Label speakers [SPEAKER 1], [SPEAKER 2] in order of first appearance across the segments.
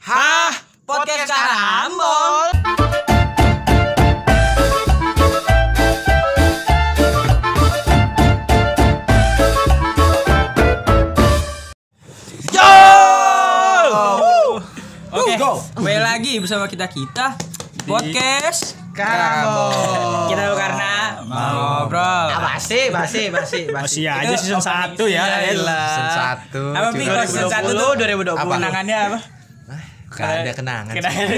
[SPEAKER 1] Hah? Podcast Karambol? Yo! Oke, kembali lagi bersama kita kita podcast
[SPEAKER 2] Karambol.
[SPEAKER 1] Kita karena mau ngobrol.
[SPEAKER 2] Ah, basi, basi, basi, basi.
[SPEAKER 3] Masih aja season 1 ya.
[SPEAKER 1] season
[SPEAKER 2] Elah.
[SPEAKER 4] Season 1
[SPEAKER 1] Apa? Kalau season 1 tuh
[SPEAKER 2] 2020.
[SPEAKER 4] Apa?
[SPEAKER 1] Kenangannya apa?
[SPEAKER 4] Gak ada kenangan
[SPEAKER 1] Kenangan.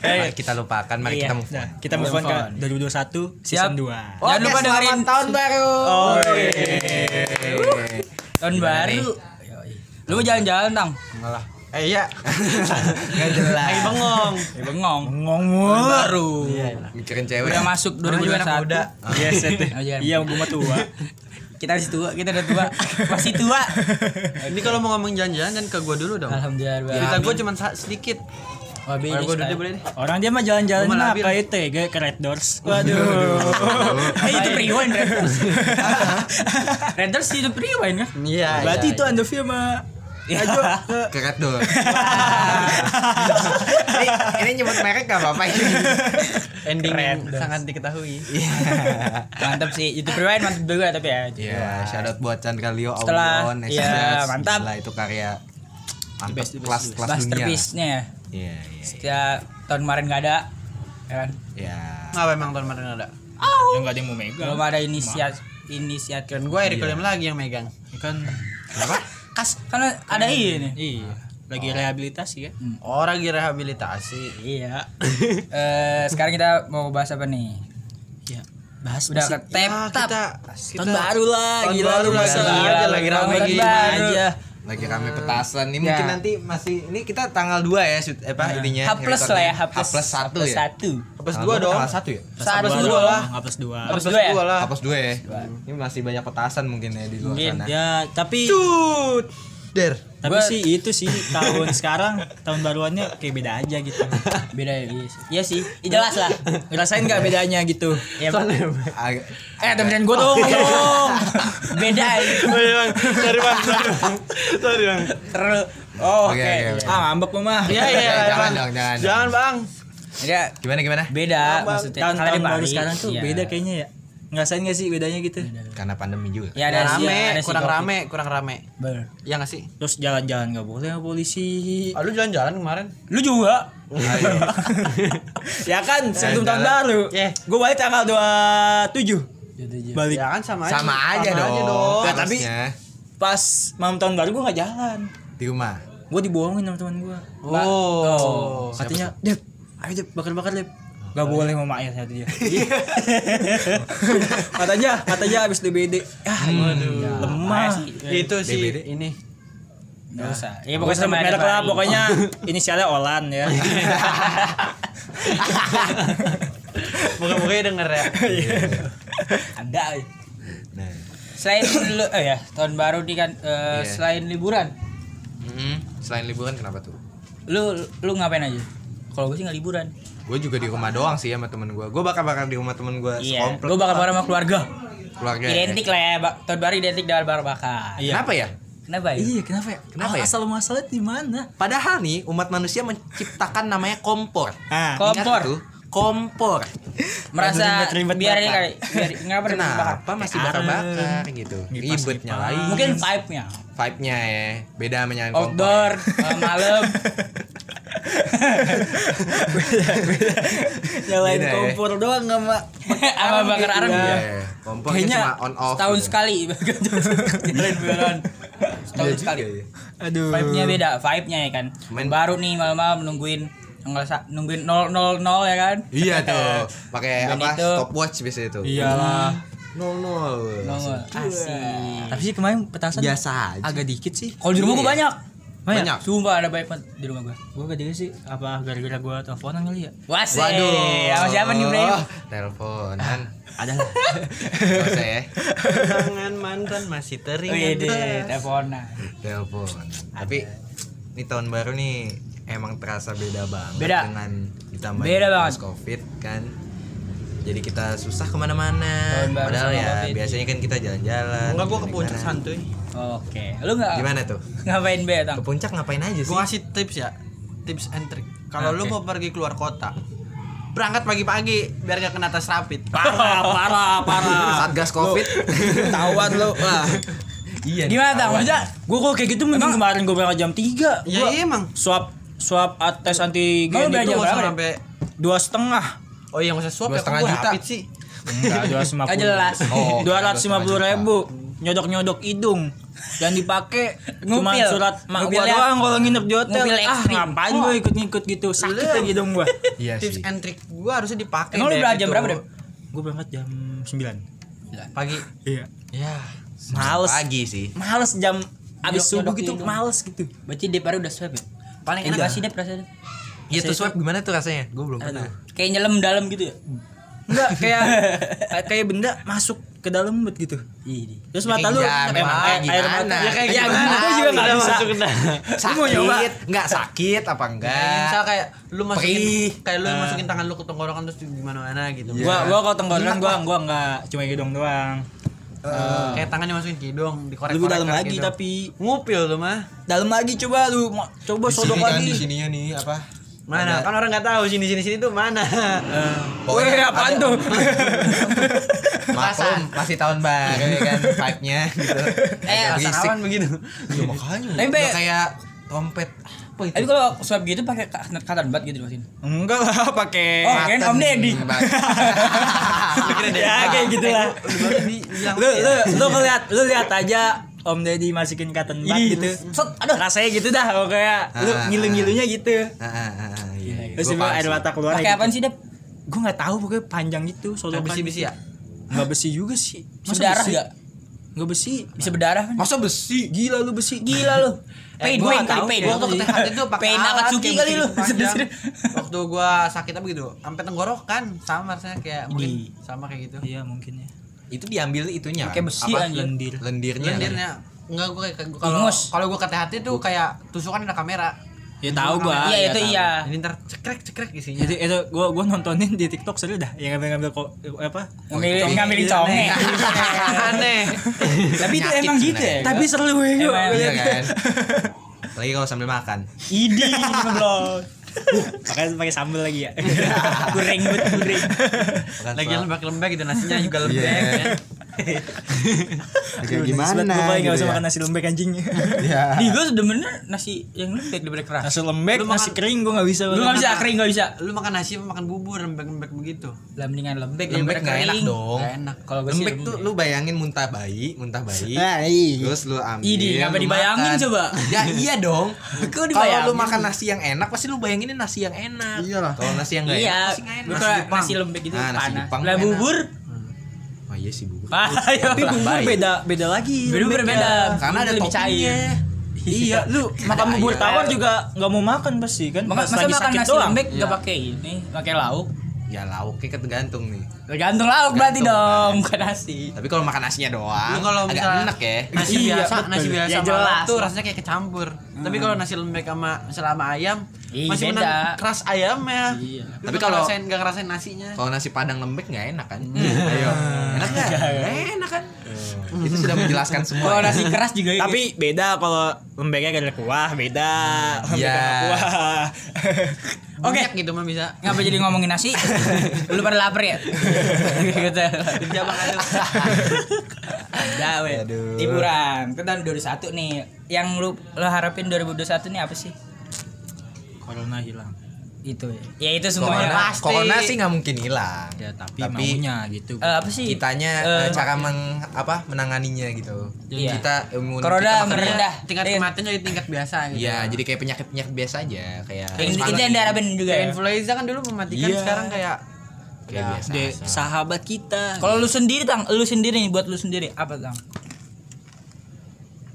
[SPEAKER 4] Mari kita lupakan, mari
[SPEAKER 1] Iya.
[SPEAKER 4] kita move on
[SPEAKER 3] Nah, kita move on ke
[SPEAKER 1] Move on.
[SPEAKER 3] 2021
[SPEAKER 1] Siap.
[SPEAKER 3] season 2.
[SPEAKER 1] Jangan lupa dengerin
[SPEAKER 2] tahun baru.
[SPEAKER 3] Oh,
[SPEAKER 1] tahun
[SPEAKER 4] Gimana
[SPEAKER 1] baru. Lu mau jalan-jalan, Tang?
[SPEAKER 4] Enggak lah
[SPEAKER 2] Eh iya.
[SPEAKER 4] Gak jelas
[SPEAKER 2] Lagi bengong.
[SPEAKER 1] Ya bengong.
[SPEAKER 3] Ngomong
[SPEAKER 1] Tahun
[SPEAKER 3] mulu.
[SPEAKER 1] baru.
[SPEAKER 4] Mikirin cewek
[SPEAKER 1] Udah masuk
[SPEAKER 2] Namanya juga anak
[SPEAKER 1] 2021.
[SPEAKER 2] muda.
[SPEAKER 3] Yes, itu.
[SPEAKER 1] Oh.
[SPEAKER 3] Iya, gua mah tua.
[SPEAKER 1] Kita masih tua, kita udah tua. Masih tua.
[SPEAKER 2] Ini kalau mau ngomong jalan-jalan kan ke gua dulu dong.
[SPEAKER 1] Alhamdulillah.
[SPEAKER 2] Cerita gua cuma sedikit.
[SPEAKER 1] Oh,
[SPEAKER 2] boleh deh.
[SPEAKER 3] Orang dia mah jalan-jalan
[SPEAKER 2] mah
[SPEAKER 3] mah ke itu ya, ke Red Doors. Waduh.
[SPEAKER 1] Eh itu rewind Red Doors. Red Doors itu rewind kan?
[SPEAKER 2] Iya.
[SPEAKER 3] Berarti
[SPEAKER 2] iya,
[SPEAKER 3] itu
[SPEAKER 2] iya.
[SPEAKER 3] Andovi sama
[SPEAKER 1] Ya.
[SPEAKER 4] Keret dong ini, ini nyebut merek gak apa-apa ini
[SPEAKER 2] ending
[SPEAKER 1] Keren.
[SPEAKER 2] sangat diketahui.
[SPEAKER 1] Mantap sih. Itu rewind mantap juga tapi ya.
[SPEAKER 4] Iya, shoutout buat Chandra Leo,
[SPEAKER 1] Setelah-
[SPEAKER 4] Audion,
[SPEAKER 1] iya, mantap.
[SPEAKER 4] Setelah itu karya mantap
[SPEAKER 3] best, the best,
[SPEAKER 4] kelas dunia.
[SPEAKER 1] Masterpiece-nya ya.
[SPEAKER 4] Iya, iya.
[SPEAKER 1] Setiap tahun kemarin nggak ada. Ya kan?
[SPEAKER 4] Iya.
[SPEAKER 2] Ngapa emang tahun kemarin ada?
[SPEAKER 3] yang enggak ada yang mau megang.
[SPEAKER 1] Belum ada inisiatif inisiatif.
[SPEAKER 2] Kan gua Eric William lagi yang megang.
[SPEAKER 3] Kan
[SPEAKER 4] Kenapa?
[SPEAKER 1] Kas karena ada ini.
[SPEAKER 3] iya, lagi rehabilitasi kan.
[SPEAKER 2] Orang lagi rehabilitasi.
[SPEAKER 1] Iya. Eh sekarang kita mau bahas apa nih?
[SPEAKER 3] Iya. Bahas
[SPEAKER 1] Udah ke tap
[SPEAKER 2] Ya,
[SPEAKER 1] tap.
[SPEAKER 2] kita
[SPEAKER 3] tahun baru lah,
[SPEAKER 2] Tahun
[SPEAKER 3] gila
[SPEAKER 2] baru
[SPEAKER 3] lu
[SPEAKER 2] lah, lagi rame
[SPEAKER 1] tahun
[SPEAKER 2] gini
[SPEAKER 3] aja.
[SPEAKER 4] Lagi rame petasan nih mungkin
[SPEAKER 1] Ya.
[SPEAKER 4] nanti masih ini kita tanggal 2 ya shoot eh, apa ininya
[SPEAKER 1] H plus lah ya, H
[SPEAKER 4] H
[SPEAKER 1] plus
[SPEAKER 4] plus 1 ya
[SPEAKER 1] Satu.
[SPEAKER 2] Plus
[SPEAKER 4] Tanggal
[SPEAKER 2] dua dong.
[SPEAKER 4] tanggal 1 ya
[SPEAKER 1] Satu
[SPEAKER 3] Plus
[SPEAKER 1] dua lah.
[SPEAKER 3] Enggak plus dua.
[SPEAKER 1] Plus
[SPEAKER 2] Plus
[SPEAKER 1] dua ya?
[SPEAKER 2] dua lah.
[SPEAKER 4] H plus 2 ya ini masih banyak petasan mungkin ya di luar
[SPEAKER 1] Mungkin,
[SPEAKER 4] sana
[SPEAKER 3] Ya, tapi
[SPEAKER 2] Cut. Der.
[SPEAKER 3] tapi
[SPEAKER 1] Gua-
[SPEAKER 3] sih itu sih tahun sekarang tahun baruannya kayak beda aja gitu.
[SPEAKER 1] Beda ya, iya sih. Iya sih. Ih, jelas lah.
[SPEAKER 3] Ngerasain nggak bedanya gitu?
[SPEAKER 1] Ya,
[SPEAKER 4] Agak-
[SPEAKER 1] eh temenin gue dong, dong. Beda ya.
[SPEAKER 2] Sorry bang, sorry bang. Sorry bang.
[SPEAKER 1] Terus Oh, oke.
[SPEAKER 4] Oke, oke, oke.
[SPEAKER 3] Ah, ngambek lu mah.
[SPEAKER 2] Iya iya.
[SPEAKER 4] Jangan
[SPEAKER 2] Bang.
[SPEAKER 4] dong, jangan.
[SPEAKER 2] Jangan bang.
[SPEAKER 1] Ya,
[SPEAKER 4] gimana gimana
[SPEAKER 1] beda maksudnya.
[SPEAKER 3] Tahun
[SPEAKER 1] Kalau
[SPEAKER 3] tahun
[SPEAKER 1] di
[SPEAKER 3] baru sekarang tuh
[SPEAKER 1] iya.
[SPEAKER 3] beda kayaknya ya. Ngerasain gak sih bedanya gitu?
[SPEAKER 4] karena pandemi juga
[SPEAKER 1] Ya ada sih,
[SPEAKER 2] rame,
[SPEAKER 1] ada sih
[SPEAKER 2] kurang
[SPEAKER 1] kopi.
[SPEAKER 2] rame, kurang rame.
[SPEAKER 1] Ber.
[SPEAKER 2] Ya nggak sih?
[SPEAKER 3] Terus jalan-jalan nggak boleh sama polisi.
[SPEAKER 2] Ah, lu jalan-jalan kemarin?
[SPEAKER 1] Lu juga.
[SPEAKER 4] Ayo.
[SPEAKER 3] ya kan sebelum tahun baru.
[SPEAKER 2] Yeah.
[SPEAKER 3] Gue balik tanggal 27 balik.
[SPEAKER 2] Ya kan sama aja.
[SPEAKER 4] sama aja dong
[SPEAKER 3] Nggak, tapi-
[SPEAKER 4] harusnya.
[SPEAKER 3] Pas malam tahun baru gue nggak jalan.
[SPEAKER 4] di rumah
[SPEAKER 3] Gue dibohongin sama teman gue.
[SPEAKER 2] Oh.
[SPEAKER 3] Katanya, Dep, ayo Dep, bakar-bakar Dep. Gak boleh mau main kata dia. katanya, katanya abis DBD. Ya, lemah.
[SPEAKER 2] Itu sih
[SPEAKER 4] DBD.
[SPEAKER 2] ini.
[SPEAKER 1] Enggak usah. Ya
[SPEAKER 3] Pokoknya
[SPEAKER 1] sama
[SPEAKER 3] merek
[SPEAKER 1] ada
[SPEAKER 3] lah, pokoknya inisialnya Olan ya.
[SPEAKER 2] Moga-moga ya denger ya.
[SPEAKER 1] ada. ya.
[SPEAKER 4] nah
[SPEAKER 1] Selain lu eh ya, tahun baru di kan eh,
[SPEAKER 4] Iya.
[SPEAKER 1] selain liburan,
[SPEAKER 4] Mm-mm. selain liburan kenapa tuh
[SPEAKER 1] lu lu ngapain aja? Kalau gue sih nggak liburan.
[SPEAKER 4] gue juga di rumah doang sih sama temen gue gue bakal bakal di rumah temen gue
[SPEAKER 1] Iya. Gue bakal bareng sama keluarga.
[SPEAKER 4] keluarga ya.
[SPEAKER 1] Identik lah ya, tahun baru identik dengan bakar bakar.
[SPEAKER 3] Iya.
[SPEAKER 4] kenapa ya
[SPEAKER 1] Kenapa ya?
[SPEAKER 3] Iya, kenapa ya?
[SPEAKER 4] Kenapa ya?
[SPEAKER 3] Asal muasalnya di mana?
[SPEAKER 4] padahal nih umat manusia menciptakan namanya kompor
[SPEAKER 3] Ah,
[SPEAKER 1] Kompor.
[SPEAKER 4] tuh? kompor
[SPEAKER 1] Merasa
[SPEAKER 3] ribet-ribet
[SPEAKER 1] biar ini kali, biar kenapa ribet bakar?
[SPEAKER 4] kenapa masih
[SPEAKER 3] Kayak
[SPEAKER 4] bakar bakar
[SPEAKER 3] aren.
[SPEAKER 4] gitu ribet
[SPEAKER 3] ngipas.
[SPEAKER 4] nyalain
[SPEAKER 1] Mungkin vibe-nya.
[SPEAKER 4] vibe nya ya beda sama nyalain kompor
[SPEAKER 1] Outdoor, eh, malam.
[SPEAKER 3] nyalain
[SPEAKER 4] Beda ya.
[SPEAKER 3] kompor doang nggak mak?
[SPEAKER 1] Sama bakar arang
[SPEAKER 4] Iya,
[SPEAKER 1] ya.
[SPEAKER 4] iya. kompor
[SPEAKER 1] Kayaknya
[SPEAKER 4] cuma on off
[SPEAKER 1] setahun
[SPEAKER 4] gitu.
[SPEAKER 1] sekali. Nyalain beneran. Setahun
[SPEAKER 4] Iya
[SPEAKER 1] sekali.
[SPEAKER 4] ya.
[SPEAKER 3] Aduh.
[SPEAKER 1] Vibe-nya beda, vibe-nya ya kan.
[SPEAKER 4] Main-
[SPEAKER 1] Baru nih malam-malam nungguin nggak sa- nungguin 000 ya kan?
[SPEAKER 4] iya tuh pakai apa
[SPEAKER 1] itu-
[SPEAKER 4] stopwatch biasanya tuh
[SPEAKER 3] Iyalah.
[SPEAKER 4] nol nol
[SPEAKER 1] Nongol. Asik.
[SPEAKER 3] Tapi sih kemarin petasan
[SPEAKER 4] biasa aja
[SPEAKER 3] agak dikit sih.
[SPEAKER 1] Kalau di rumah
[SPEAKER 4] Iya.
[SPEAKER 1] gue banyak.
[SPEAKER 4] Banyak.
[SPEAKER 1] Sumpah ada banyak banget di rumah gue.
[SPEAKER 3] Gue gak sih apa gara-gara gue teleponan kali ya?
[SPEAKER 1] Wasih.
[SPEAKER 4] Waduh.
[SPEAKER 1] Sama siapa nih, Bro?
[SPEAKER 4] Teleponan.
[SPEAKER 3] Ada lah.
[SPEAKER 4] Gak usah ya.
[SPEAKER 2] Tangan mantan masih
[SPEAKER 1] Oh
[SPEAKER 2] teringat.
[SPEAKER 1] iya deh, teleponan.
[SPEAKER 4] Telepon. Tapi ini tahun baru nih emang terasa beda banget
[SPEAKER 1] Beda.
[SPEAKER 4] dengan ditambah
[SPEAKER 1] Beda banget.
[SPEAKER 4] covid kan. Jadi kita susah
[SPEAKER 1] ke mana-mana.
[SPEAKER 4] Padahal ya
[SPEAKER 1] Covid.
[SPEAKER 4] biasanya kan kita jalan-jalan.
[SPEAKER 2] Enggak gua ke puncak santuy.
[SPEAKER 1] Oke. Lu nggak
[SPEAKER 4] Gimana tuh?
[SPEAKER 1] ngapain be, Tang?
[SPEAKER 4] Ke puncak ngapain aja sih?
[SPEAKER 2] Gua ngasih tips ya. tips and trick. Kalau lu mau pergi keluar kota, berangkat pagi-pagi biar gak kena tes rapid.
[SPEAKER 3] Parah, parah, parah.
[SPEAKER 4] Satgas Covid.
[SPEAKER 3] Tahuan lo. Wah.
[SPEAKER 4] iya.
[SPEAKER 1] Gimana tang? Maksudnya
[SPEAKER 3] Gue kok kayak gitu mending kemarin gue berangkat jam 3
[SPEAKER 2] Ya iya emang.
[SPEAKER 3] Swab swab tes antigen itu
[SPEAKER 1] berapa,
[SPEAKER 2] sampai
[SPEAKER 3] dua setengah
[SPEAKER 2] Oh iya usah
[SPEAKER 4] Dua
[SPEAKER 2] ya
[SPEAKER 4] setengah
[SPEAKER 2] gua
[SPEAKER 4] juta.
[SPEAKER 2] sih.
[SPEAKER 3] enggak dua ratus lima
[SPEAKER 1] Nggak jelas.
[SPEAKER 4] Oh,
[SPEAKER 3] dua ratus lima puluh ribu nyodok nyodok hidung dan dipakai cuma surat mak gua doang kalau nginep di hotel ah
[SPEAKER 1] ekstrim.
[SPEAKER 3] ngapain gue ikut ngikut gitu sakit aja hidung gua
[SPEAKER 4] Iya
[SPEAKER 2] Tips and trick gua harusnya dipakai.
[SPEAKER 1] Emang lu berangkat jam
[SPEAKER 2] itu.
[SPEAKER 1] berapa, Dep?
[SPEAKER 3] gue berangkat jam 9
[SPEAKER 2] Pagi.
[SPEAKER 3] iya
[SPEAKER 2] Ya.
[SPEAKER 3] males
[SPEAKER 4] Pagi sih.
[SPEAKER 3] males jam abis subuh gitu males gitu
[SPEAKER 1] berarti Dep hari udah swab ya? Paling enak sih Dep rasanya?
[SPEAKER 4] Iya tuh swab gimana tuh rasanya? Gue belum pernah.
[SPEAKER 1] Kayak nyelam dalam gitu ya?
[SPEAKER 3] enggak kayak kayak benda masuk ke dalam mulut gitu
[SPEAKER 1] Iya.
[SPEAKER 3] terus mata lu
[SPEAKER 4] Ya,
[SPEAKER 3] kayak air,
[SPEAKER 4] gimana?
[SPEAKER 3] mata
[SPEAKER 4] Ya, kayak
[SPEAKER 3] ya,
[SPEAKER 4] gimana?
[SPEAKER 3] gue juga nggak
[SPEAKER 2] Udah
[SPEAKER 3] bisa. Lu mau nyoba?
[SPEAKER 4] Sakit, nggak sakit apa
[SPEAKER 2] Kayak
[SPEAKER 4] enggak?
[SPEAKER 2] misal kayak lu masukin
[SPEAKER 4] Perih.
[SPEAKER 2] kayak lu masukin tangan lu ke tenggorokan terus di mana-mana gitu.
[SPEAKER 3] gua gua kalau tenggorokan gua gua enggak cuma hidung doang
[SPEAKER 2] Kayak tangan dimasukin ke hidung, dikorek
[SPEAKER 3] lebih dalam lagi tapi
[SPEAKER 2] ngupil tuh mah.
[SPEAKER 3] dalam lagi coba lu coba sodok lagi
[SPEAKER 4] sininya nih apa?
[SPEAKER 2] Mana? Kan orang nggak tahu sini sini sini tuh mana.
[SPEAKER 3] Weh, apaan tuh?
[SPEAKER 4] Maklum, masih tahun baru ya kan vibe-nya gitu.
[SPEAKER 1] Eh.
[SPEAKER 2] Asawan begitu.
[SPEAKER 4] Ya makanya.
[SPEAKER 1] Tapi,
[SPEAKER 4] Udah kayak trompet apa itu?
[SPEAKER 1] Tapi kalau swab gitu pakai ka- katan bat gitu di sini.
[SPEAKER 3] Enggak lah, pakai
[SPEAKER 1] Oh, kan Om Deddy. ya kayak gitu lah.
[SPEAKER 3] Lu
[SPEAKER 2] ya.
[SPEAKER 3] lu lu lihat lu lihat aja Om Deddy masukin cotton bud gitu.
[SPEAKER 1] set, aduh.
[SPEAKER 3] Rasanya gitu dah kalau kayak lu
[SPEAKER 4] Ah,
[SPEAKER 3] ngilu-ngilunya gitu.
[SPEAKER 4] Ah, ah, ah, iya, iya.
[SPEAKER 3] Terus tiba air mata keluar.
[SPEAKER 1] Pakai apaan sih, Dep?
[SPEAKER 3] Gue nggak tahu pokoknya panjang gitu sodokan.
[SPEAKER 2] besi-besi ya?
[SPEAKER 3] Enggak besi juga sih.
[SPEAKER 1] Berdarah
[SPEAKER 3] besi?
[SPEAKER 1] enggak?
[SPEAKER 3] Enggak besi.
[SPEAKER 1] Bisa berdarah kan?
[SPEAKER 3] Masa besi? Gila lu besi.
[SPEAKER 1] Gila lu. Pain,
[SPEAKER 2] nggak
[SPEAKER 1] kali
[SPEAKER 2] tahu.
[SPEAKER 1] pain.
[SPEAKER 2] Waktu ke THT tuh pakai
[SPEAKER 1] Pain
[SPEAKER 2] alat
[SPEAKER 1] Akatsuki kali lu.
[SPEAKER 2] Waktu gua sakit apa gitu, sampai tenggorokan sama rasanya kayak mungkin sama kayak gitu.
[SPEAKER 3] Iya mungkin ya.
[SPEAKER 4] Itu diambil itunya.
[SPEAKER 1] Pakai
[SPEAKER 4] kan?
[SPEAKER 1] besi
[SPEAKER 4] Apa?
[SPEAKER 1] anjir.
[SPEAKER 3] Lendir.
[SPEAKER 4] Lendirnya.
[SPEAKER 2] Lendirnya enggak gua kayak gua- kalau kalau gua ke THT tuh kayak tusukan ada kamera.
[SPEAKER 3] Ya tahu gua.
[SPEAKER 1] Iya,
[SPEAKER 3] ya
[SPEAKER 1] itu
[SPEAKER 3] tahu.
[SPEAKER 1] iya.
[SPEAKER 2] Ini ntar cekrek cekrek isinya.
[SPEAKER 3] Jadi itu gua gua nontonin di TikTok seru dah yang ngambil-ngambil kok apa?
[SPEAKER 1] Ngambilin ngambilin conge.
[SPEAKER 2] Aneh.
[SPEAKER 1] Tapi itu emang gitu ya.
[SPEAKER 3] Tapi seru ya.
[SPEAKER 1] Emang.
[SPEAKER 4] Iya kan? Lagi kalau sambil makan.
[SPEAKER 3] Idi belum. Pakai pakai sambal lagi ya.
[SPEAKER 1] Goreng buat goreng.
[SPEAKER 2] Lagi lembek-lembek gitu nasinya juga lembek
[SPEAKER 4] Iya.
[SPEAKER 2] ya.
[SPEAKER 4] Kayak gimana?
[SPEAKER 3] Gue paling
[SPEAKER 4] gitu
[SPEAKER 3] gak usah
[SPEAKER 4] ya.
[SPEAKER 3] makan nasi lembek anjing.
[SPEAKER 4] Iya.
[SPEAKER 1] Di gue sebenarnya nasi yang lembek daripada keras.
[SPEAKER 3] Nasi lembek,
[SPEAKER 2] Lu
[SPEAKER 3] nasi
[SPEAKER 2] makan-
[SPEAKER 3] kering gue gak bisa.
[SPEAKER 1] Lu gak bisa kering gak bisa.
[SPEAKER 2] Lu makan nasi apa makan bubur lembek-lembek begitu.
[SPEAKER 1] Lah mendingan lembek
[SPEAKER 4] Lembek nggak enak dong.
[SPEAKER 2] Gak enak.
[SPEAKER 1] Kalau gue
[SPEAKER 4] Lembek tuh lu bayangin muntah bayi, muntah bayi.
[SPEAKER 3] Nah, iya.
[SPEAKER 4] Terus lu ambil.
[SPEAKER 1] Idi,
[SPEAKER 4] lu
[SPEAKER 1] dibayangin coba?
[SPEAKER 4] Ya iya dong. Kalau lu makan nasi yang enak pasti lu bayanginin nasi yang enak.
[SPEAKER 3] Iyalah.
[SPEAKER 4] Kalau nasi yang enggak
[SPEAKER 1] Iya,
[SPEAKER 4] enak pasti
[SPEAKER 1] gue
[SPEAKER 4] enak.
[SPEAKER 1] nasi lembek gitu
[SPEAKER 4] Ah, nasi
[SPEAKER 1] panas. Lah bubur.
[SPEAKER 4] Oh iya sih bubur.
[SPEAKER 1] Ah,
[SPEAKER 3] Tapi
[SPEAKER 1] iya.
[SPEAKER 3] bubur beda beda lagi.
[SPEAKER 1] Bubur
[SPEAKER 3] lembeknya.
[SPEAKER 1] berbeda.
[SPEAKER 4] Karena ada
[SPEAKER 1] lebih
[SPEAKER 4] toppingnya.
[SPEAKER 3] Iya, lu makan
[SPEAKER 4] Ada
[SPEAKER 3] bubur tawar juga nggak mau makan pasti kan?
[SPEAKER 1] Maka, masa makan nasi
[SPEAKER 3] doang.
[SPEAKER 1] lembek
[SPEAKER 2] Iya.
[SPEAKER 1] gak pakai ini, pakai lauk.
[SPEAKER 4] Ya lauknya kan tergantung nih.
[SPEAKER 1] Tergantung lauk berarti
[SPEAKER 4] Tergantung,
[SPEAKER 1] dong, bukan nasi.
[SPEAKER 4] Tapi kalau makan nasinya doang,
[SPEAKER 2] Lu kalau
[SPEAKER 4] agak enak ya.
[SPEAKER 2] Nasi
[SPEAKER 3] Iya,
[SPEAKER 2] biasa,
[SPEAKER 3] betul.
[SPEAKER 2] nasi biasa
[SPEAKER 1] Ya,
[SPEAKER 2] sama
[SPEAKER 1] jelas
[SPEAKER 2] lauk tuh rasanya kayak kecampur. Tapi kalau nasi lembek sama selama ayam
[SPEAKER 1] Ih,
[SPEAKER 2] masih
[SPEAKER 1] beda.
[SPEAKER 2] menang keras ayamnya.
[SPEAKER 1] Iya.
[SPEAKER 2] Lu
[SPEAKER 4] Tapi kalau-
[SPEAKER 2] ngerasain nggak ngerasain nasinya.
[SPEAKER 4] Kalau nasi padang lembek nggak enak kan? Ayo, enak nggak? Enak kan? Itu sudah menjelaskan semua.
[SPEAKER 1] Kalau
[SPEAKER 4] ya.
[SPEAKER 1] nasi keras juga
[SPEAKER 3] Tapi beda kalau lembeknya gara kuah, beda. Lembek
[SPEAKER 4] Iya.
[SPEAKER 3] kuah.
[SPEAKER 1] Oke.
[SPEAKER 2] Banyak gitu mah bisa.
[SPEAKER 1] Ngapa jadi ngomongin nasi? Lu pada lapar ya? gitu.
[SPEAKER 2] Dijabak aja.
[SPEAKER 4] Aduh.
[SPEAKER 1] Liburan. Kita tahun 2021 nih. Yang lu lo harapin 2021 nih apa sih?
[SPEAKER 3] Corona hilang.
[SPEAKER 1] Itu ya. Ya itu
[SPEAKER 4] Corona,
[SPEAKER 1] semuanya.
[SPEAKER 2] pasti.
[SPEAKER 4] corona sih nggak mungkin hilang.
[SPEAKER 3] Ya tapi,
[SPEAKER 4] Tapi
[SPEAKER 3] maunya gitu.
[SPEAKER 1] Eh, apa sih?
[SPEAKER 4] Kitanya
[SPEAKER 1] eh,
[SPEAKER 4] cara meng apa menanganinya gitu.
[SPEAKER 1] Iya.
[SPEAKER 4] Kita imun
[SPEAKER 1] Corona
[SPEAKER 4] kita
[SPEAKER 1] merendah.
[SPEAKER 2] Tingkat
[SPEAKER 1] Iya.
[SPEAKER 2] kematian jadi tingkat biasa gitu.
[SPEAKER 4] Iya, jadi kayak penyakit penyakit biasa aja kayak
[SPEAKER 1] Ini yang diharapin juga
[SPEAKER 2] Kayak
[SPEAKER 1] ya.
[SPEAKER 2] influenza kan dulu mematikan
[SPEAKER 3] Iya.
[SPEAKER 2] sekarang kayak
[SPEAKER 4] kayak biasa.
[SPEAKER 3] De, sahabat kita.
[SPEAKER 1] Kalau lu sendiri tang, lu sendiri nih buat lu sendiri apa tang?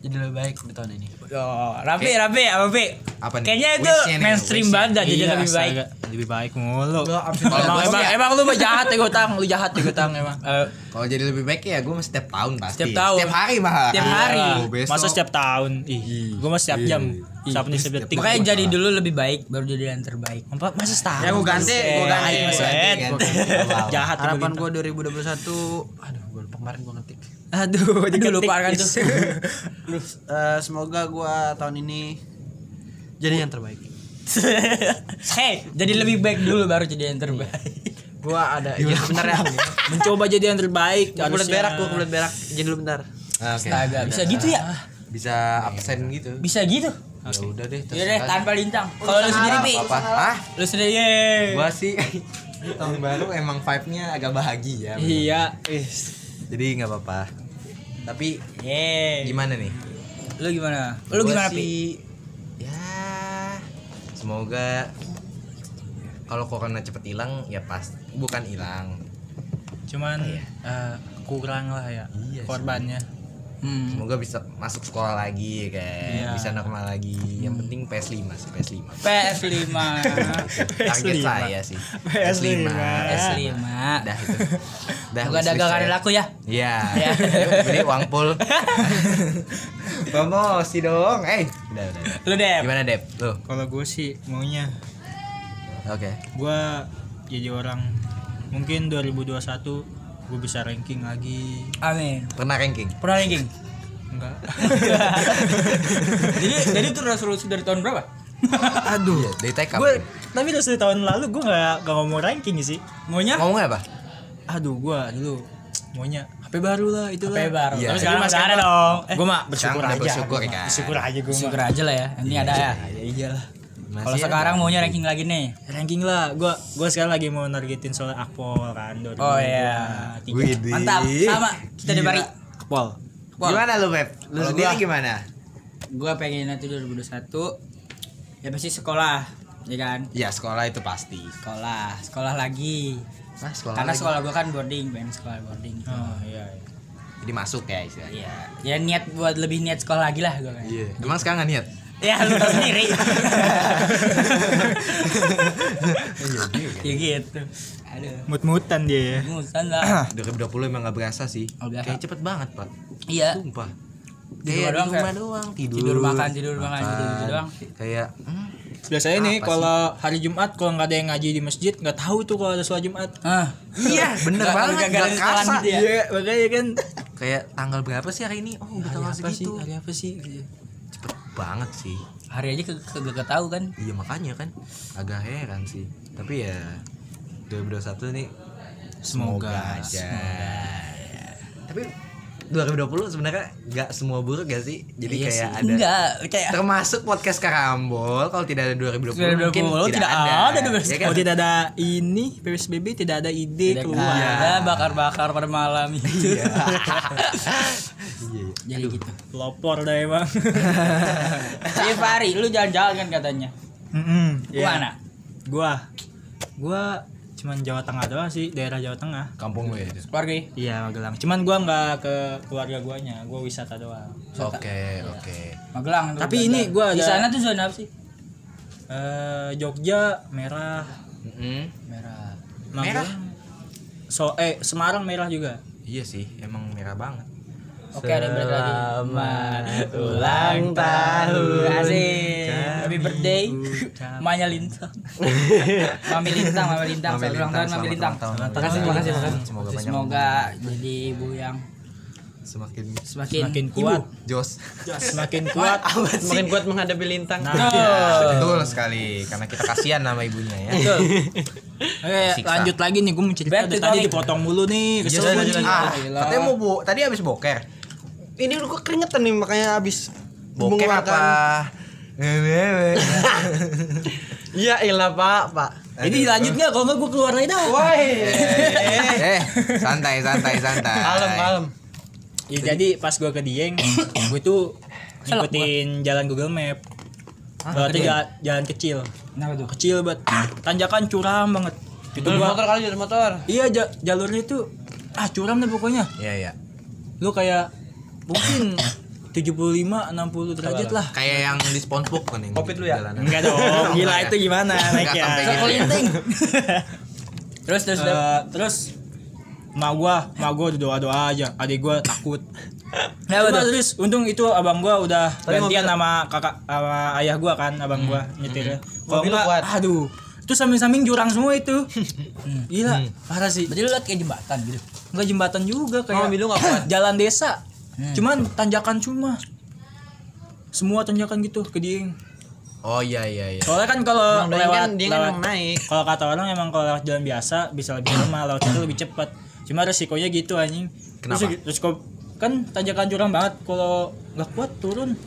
[SPEAKER 2] Jadi lebih baik di tahun ini.
[SPEAKER 1] Oh, rapi, rapi, apa Pi?
[SPEAKER 4] Apa nih?
[SPEAKER 1] Kayaknya itu
[SPEAKER 4] Wish-nya nih,
[SPEAKER 1] mainstream banget dah, jadi
[SPEAKER 3] Iya,
[SPEAKER 1] lebih baik.
[SPEAKER 3] lebih baik mulu. Emang,
[SPEAKER 4] gua sih
[SPEAKER 3] emang,
[SPEAKER 4] ya-
[SPEAKER 3] emang lu mah jahat ya gue tang, lu jahat ya gue tang emang.
[SPEAKER 1] Eh,
[SPEAKER 4] Kalau jadi lebih baik ya gue mesti setiap tahun pasti.
[SPEAKER 1] Setiap tahun.
[SPEAKER 4] Setiap hari mah.
[SPEAKER 1] Setiap hari.
[SPEAKER 4] Oh, besok.
[SPEAKER 3] Masa setiap tahun? Ih, gue mah setiap jam. Setiap menit setiap detik.
[SPEAKER 1] makanya jadi dulu lebih baik, baru jadi yang terbaik.
[SPEAKER 3] Empat masa setahun.
[SPEAKER 2] Ya, gua ganti, gua ganti.
[SPEAKER 3] Jahat ya
[SPEAKER 2] Harapan gue 2021 aduh gue lupa kemarin gue ngetik.
[SPEAKER 3] Aduh,
[SPEAKER 1] Aduh, lupa kan tuh.
[SPEAKER 2] Eh, semoga gue tahun ini jadi yang terbaik.
[SPEAKER 1] Hei, jadi lebih baik dulu baru jadi yang terbaik.
[SPEAKER 2] Gua ada izin sebentar ya.
[SPEAKER 3] Mencoba jadi yang terbaik
[SPEAKER 2] Gua kulit berak, gua kulit berak. Izin dulu bentar.
[SPEAKER 4] Oke.
[SPEAKER 1] Astaga, bisa gitu ya?
[SPEAKER 4] Bisa absen gitu.
[SPEAKER 1] Bisa gitu.
[SPEAKER 4] Ya udah deh.
[SPEAKER 1] Ya deh, tanpa lintang. Kalau lu sendiri, Pi.
[SPEAKER 4] apa? Ah,
[SPEAKER 1] Lu sendiri, ye.
[SPEAKER 4] gua sih tahun baru emang vibe-nya agak bahagia.
[SPEAKER 3] Iya, ih.
[SPEAKER 4] Jadi nggak apa-apa. Tapi
[SPEAKER 1] Ye.
[SPEAKER 4] gimana nih?
[SPEAKER 1] Lu gimana? Lu
[SPEAKER 4] Gua
[SPEAKER 1] gimana, Pi?
[SPEAKER 4] sih, Ya, semoga kalau corona cepet hilang ya pas bukan hilang.
[SPEAKER 3] Cuman eh, kurang lah ya
[SPEAKER 4] Iya
[SPEAKER 3] korbannya.
[SPEAKER 1] Hmm.
[SPEAKER 4] Semoga bisa masuk sekolah lagi kayak
[SPEAKER 3] Iya.
[SPEAKER 4] bisa normal lagi. Yang penting PS5 sih, PS5.
[SPEAKER 1] PS5.
[SPEAKER 4] Target saya sih.
[SPEAKER 3] PS5.
[SPEAKER 1] PS5.
[SPEAKER 4] Dah itu. Dah. Wishlist
[SPEAKER 1] dagangan laku ya.
[SPEAKER 4] Iya.
[SPEAKER 1] Ya.
[SPEAKER 4] Beli uang pul. Promosi dong. Eh, udah udah.
[SPEAKER 1] Lu deh.
[SPEAKER 4] Gimana, Dep? Lu.
[SPEAKER 3] Kalau gue sih maunya
[SPEAKER 4] Oke.
[SPEAKER 3] gue jadi orang mungkin 2021 gue bisa ranking lagi
[SPEAKER 1] Amin.
[SPEAKER 4] Pernah ranking?
[SPEAKER 1] Pernah ranking?
[SPEAKER 3] enggak
[SPEAKER 1] jadi jadi itu resolusi dari tahun berapa?
[SPEAKER 3] aduh
[SPEAKER 4] Iya, dari TK.
[SPEAKER 3] gue tapi udah dari tahun lalu gue nggak nggak ngomong ranking sih
[SPEAKER 1] Maunya?
[SPEAKER 4] Ngomongnya apa?
[SPEAKER 3] Aduh gue dulu maunya HP baru lah itu
[SPEAKER 1] HP baru.
[SPEAKER 4] Iya.
[SPEAKER 1] Tapi sekarang
[SPEAKER 3] masih
[SPEAKER 1] ada dong. Eh,
[SPEAKER 3] gue mah bersyukur aja
[SPEAKER 4] bersyukur
[SPEAKER 3] gua mah.
[SPEAKER 4] kan.
[SPEAKER 3] bersyukur aja gue
[SPEAKER 1] syukur aja lah ya. Ini ada ya.
[SPEAKER 3] ya iyalah
[SPEAKER 4] Masih
[SPEAKER 1] Kalau
[SPEAKER 4] ada.
[SPEAKER 1] sekarang maunya ranking lagi nih.
[SPEAKER 3] ranking lah gue gue sekarang lagi mau nargetin soal akpol kan 2023.
[SPEAKER 1] Oh iya. Mantap. Sama. Kita di Bari.
[SPEAKER 3] akpol
[SPEAKER 1] Pol.
[SPEAKER 4] Gimana lu, Beb? Lu
[SPEAKER 1] Kalau
[SPEAKER 4] sendiri
[SPEAKER 1] gua-
[SPEAKER 4] gimana?
[SPEAKER 1] Gua pengen nanti 2021 ya pasti sekolah, ya kan?
[SPEAKER 4] Ya, sekolah itu pasti.
[SPEAKER 1] Sekolah, sekolah lagi.
[SPEAKER 4] Nah, sekolah
[SPEAKER 1] Karena
[SPEAKER 4] lagi.
[SPEAKER 1] sekolah gua kan boarding, pengen sekolah boarding.
[SPEAKER 3] oh iya, iya.
[SPEAKER 4] Jadi masuk ya istilahnya.
[SPEAKER 1] Iya. Ya niat buat lebih niat sekolah lagi lah gua kan.
[SPEAKER 4] Iya. Emang sekarang gak niat?
[SPEAKER 1] Ya lu tau sendiri.
[SPEAKER 4] Iya,
[SPEAKER 1] ya gitu. Aduh.
[SPEAKER 3] mut-mutan dia ya
[SPEAKER 1] Musan lah.
[SPEAKER 4] 2020 emang gak berasa sih.
[SPEAKER 1] Oh.
[SPEAKER 4] Kayak cepet banget, Pak.
[SPEAKER 1] Iya.
[SPEAKER 4] Sumpah.
[SPEAKER 1] Di
[SPEAKER 4] Kayak
[SPEAKER 1] rumah doang,
[SPEAKER 4] di rumah
[SPEAKER 1] kayak-
[SPEAKER 4] doang, tidur.
[SPEAKER 1] tidur, makan, tidur, makan, gitu-gitu doang.
[SPEAKER 4] Kayak hmm,
[SPEAKER 3] biasanya nih kalau hari Jumat kalau nggak ada yang ngaji di masjid nggak tahu tuh kalau ada sholat Jumat
[SPEAKER 1] Ah.
[SPEAKER 4] Iya, bener
[SPEAKER 1] Nggak-
[SPEAKER 4] banget.
[SPEAKER 1] nggak
[SPEAKER 4] Gak kerasa.
[SPEAKER 1] gitu ya.
[SPEAKER 3] iya makanya kan
[SPEAKER 4] Kayak tanggal berapa sih hari ini? Oh, udah tanggal
[SPEAKER 3] apa sih
[SPEAKER 4] segitu.
[SPEAKER 3] hari apa sih
[SPEAKER 4] Cepet banget sih.
[SPEAKER 1] Hari aja ke- kagak ketahu kan.
[SPEAKER 4] Iya makanya kan agak heran sih. Tapi ya 2021 nih semoga,
[SPEAKER 3] Semoga,
[SPEAKER 4] aja. Tapi 2020 sebenarnya nggak semua buruk gak sih? Jadi
[SPEAKER 1] Iya
[SPEAKER 4] kayak
[SPEAKER 1] sih.
[SPEAKER 4] ada
[SPEAKER 1] enggak kayak
[SPEAKER 4] termasuk podcast Karambol kalau tidak ada 2020,
[SPEAKER 1] 2020
[SPEAKER 4] mungkin tidak,
[SPEAKER 1] tidak
[SPEAKER 4] ada.
[SPEAKER 1] ada 2020.
[SPEAKER 4] Ya kan?
[SPEAKER 3] kalau tidak ada ini PSBB tidak ada ide
[SPEAKER 1] Tidak
[SPEAKER 3] keluar
[SPEAKER 1] ada bakar-bakar pada malam itu.
[SPEAKER 4] Iya. Iya.
[SPEAKER 1] Jadi gitu.
[SPEAKER 3] pelopor dah emang
[SPEAKER 1] Si Fari, lu jalan-jalan kan katanya.
[SPEAKER 3] Mm-mm, iya.
[SPEAKER 1] Ke mana?
[SPEAKER 3] gua gua cuman Jawa Tengah doang sih daerah Jawa Tengah
[SPEAKER 4] Kampung lu ya itu.
[SPEAKER 1] Keluarga.
[SPEAKER 3] iya Magelang cuman gua nggak ke keluarga guanya gua wisata doang
[SPEAKER 4] Oke, oke.
[SPEAKER 1] Magelang. tuh
[SPEAKER 3] Tapi ini gua
[SPEAKER 1] di
[SPEAKER 3] ada-
[SPEAKER 1] sana tuh zona apa sih?
[SPEAKER 3] eh Jogja merah
[SPEAKER 4] Mm-mm.
[SPEAKER 1] Merah.
[SPEAKER 3] Magelang so eh Semarang merah juga
[SPEAKER 4] Iya sih, emang merah banget.
[SPEAKER 1] Oke, ada yang balik lagi.
[SPEAKER 3] Selamat
[SPEAKER 1] ulang tahun. Asik. Happy birthday. Manya Lintang. Mami Lintang, Mami Lintang. Selamat ulang tahun Mami Lintang. Makasih,
[SPEAKER 4] tahun.
[SPEAKER 1] makasih, makasih.
[SPEAKER 4] Semoga banyak
[SPEAKER 1] Semoga jadi ibu yang
[SPEAKER 4] semakin
[SPEAKER 1] semakin,
[SPEAKER 3] semakin
[SPEAKER 1] ibu.
[SPEAKER 3] kuat
[SPEAKER 4] jos.
[SPEAKER 3] semakin kuat
[SPEAKER 2] Semakin kuat menghadapi lintang.
[SPEAKER 3] nah
[SPEAKER 1] Tuh.
[SPEAKER 4] Betul sekali, karena kita kasihan sama ibunya ya.
[SPEAKER 1] Betul.
[SPEAKER 3] Oke,
[SPEAKER 4] Siksa.
[SPEAKER 3] lanjut lagi nih gue mau cerita tadi dipotong mulu nih kesel
[SPEAKER 2] Iya,
[SPEAKER 3] gua
[SPEAKER 2] lanjut,
[SPEAKER 3] nih.
[SPEAKER 2] lanjut.
[SPEAKER 4] Ah, katanya mau bu, tadi habis boker.
[SPEAKER 2] Ini udah keringetan nih makanya abis
[SPEAKER 4] Boker apa?
[SPEAKER 2] Iya ilah pak pak.
[SPEAKER 3] Ini lanjut nggak kalau nggak gue keluar aja dah
[SPEAKER 2] Woi.
[SPEAKER 4] eh, santai, santai, santai.
[SPEAKER 2] Kalem kalem.
[SPEAKER 3] Ya, jadi pas gue ke Dieng gue tuh ngikutin jalan Google Map berarti ja- jalan kecil
[SPEAKER 1] Kenapa tuh?
[SPEAKER 3] kecil banget tanjakan curam banget itu gua
[SPEAKER 2] motor kali jalan motor.
[SPEAKER 3] iya ja- jalurnya itu ah curam deh pokoknya
[SPEAKER 4] Iya, iya.
[SPEAKER 3] lu kayak mungkin 75 60 derajat lah
[SPEAKER 4] Kayak yang di SpongeBob kan yang
[SPEAKER 2] Covid lu ya?
[SPEAKER 4] jalanan.
[SPEAKER 3] enggak dong gila itu gimana
[SPEAKER 4] Enggak
[SPEAKER 3] naiknya
[SPEAKER 4] sampai gitu.
[SPEAKER 1] Sekelinting. terus terus terus.
[SPEAKER 3] Eh, terus ma gua ma gua udah doa doa aja adik gua takut
[SPEAKER 1] Kenapa
[SPEAKER 3] Cuma
[SPEAKER 1] tuh?
[SPEAKER 3] terus untung itu abang gua udah
[SPEAKER 2] Tapi
[SPEAKER 3] gantian sama kakak sama ayah gua kan abang gua nyetirnya kalau
[SPEAKER 2] Mobil lu
[SPEAKER 3] enggak
[SPEAKER 2] kuat.
[SPEAKER 3] aduh itu samping-samping jurang semua itu gila parah sih
[SPEAKER 1] Berarti lu liat kayak jembatan gitu.
[SPEAKER 3] enggak jembatan juga kayak
[SPEAKER 2] mobil lu nggak kuat?
[SPEAKER 3] jalan desa cuman tanjakan cuma semua tanjakan gitu ke Dieng
[SPEAKER 4] Oh iya iya iya.
[SPEAKER 3] Soalnya kan kalau
[SPEAKER 2] Doi
[SPEAKER 3] lewat
[SPEAKER 2] kan dia kan
[SPEAKER 3] lewat
[SPEAKER 2] naik.
[SPEAKER 3] kalau kata orang emang kalau lewat jalan biasa bisa lebih lama, lewat itu lebih cepat. Cuma resikonya gitu anjing.
[SPEAKER 4] Kenapa?
[SPEAKER 3] Terus resiko kan tanjakan curam banget kalau nggak kuat turun.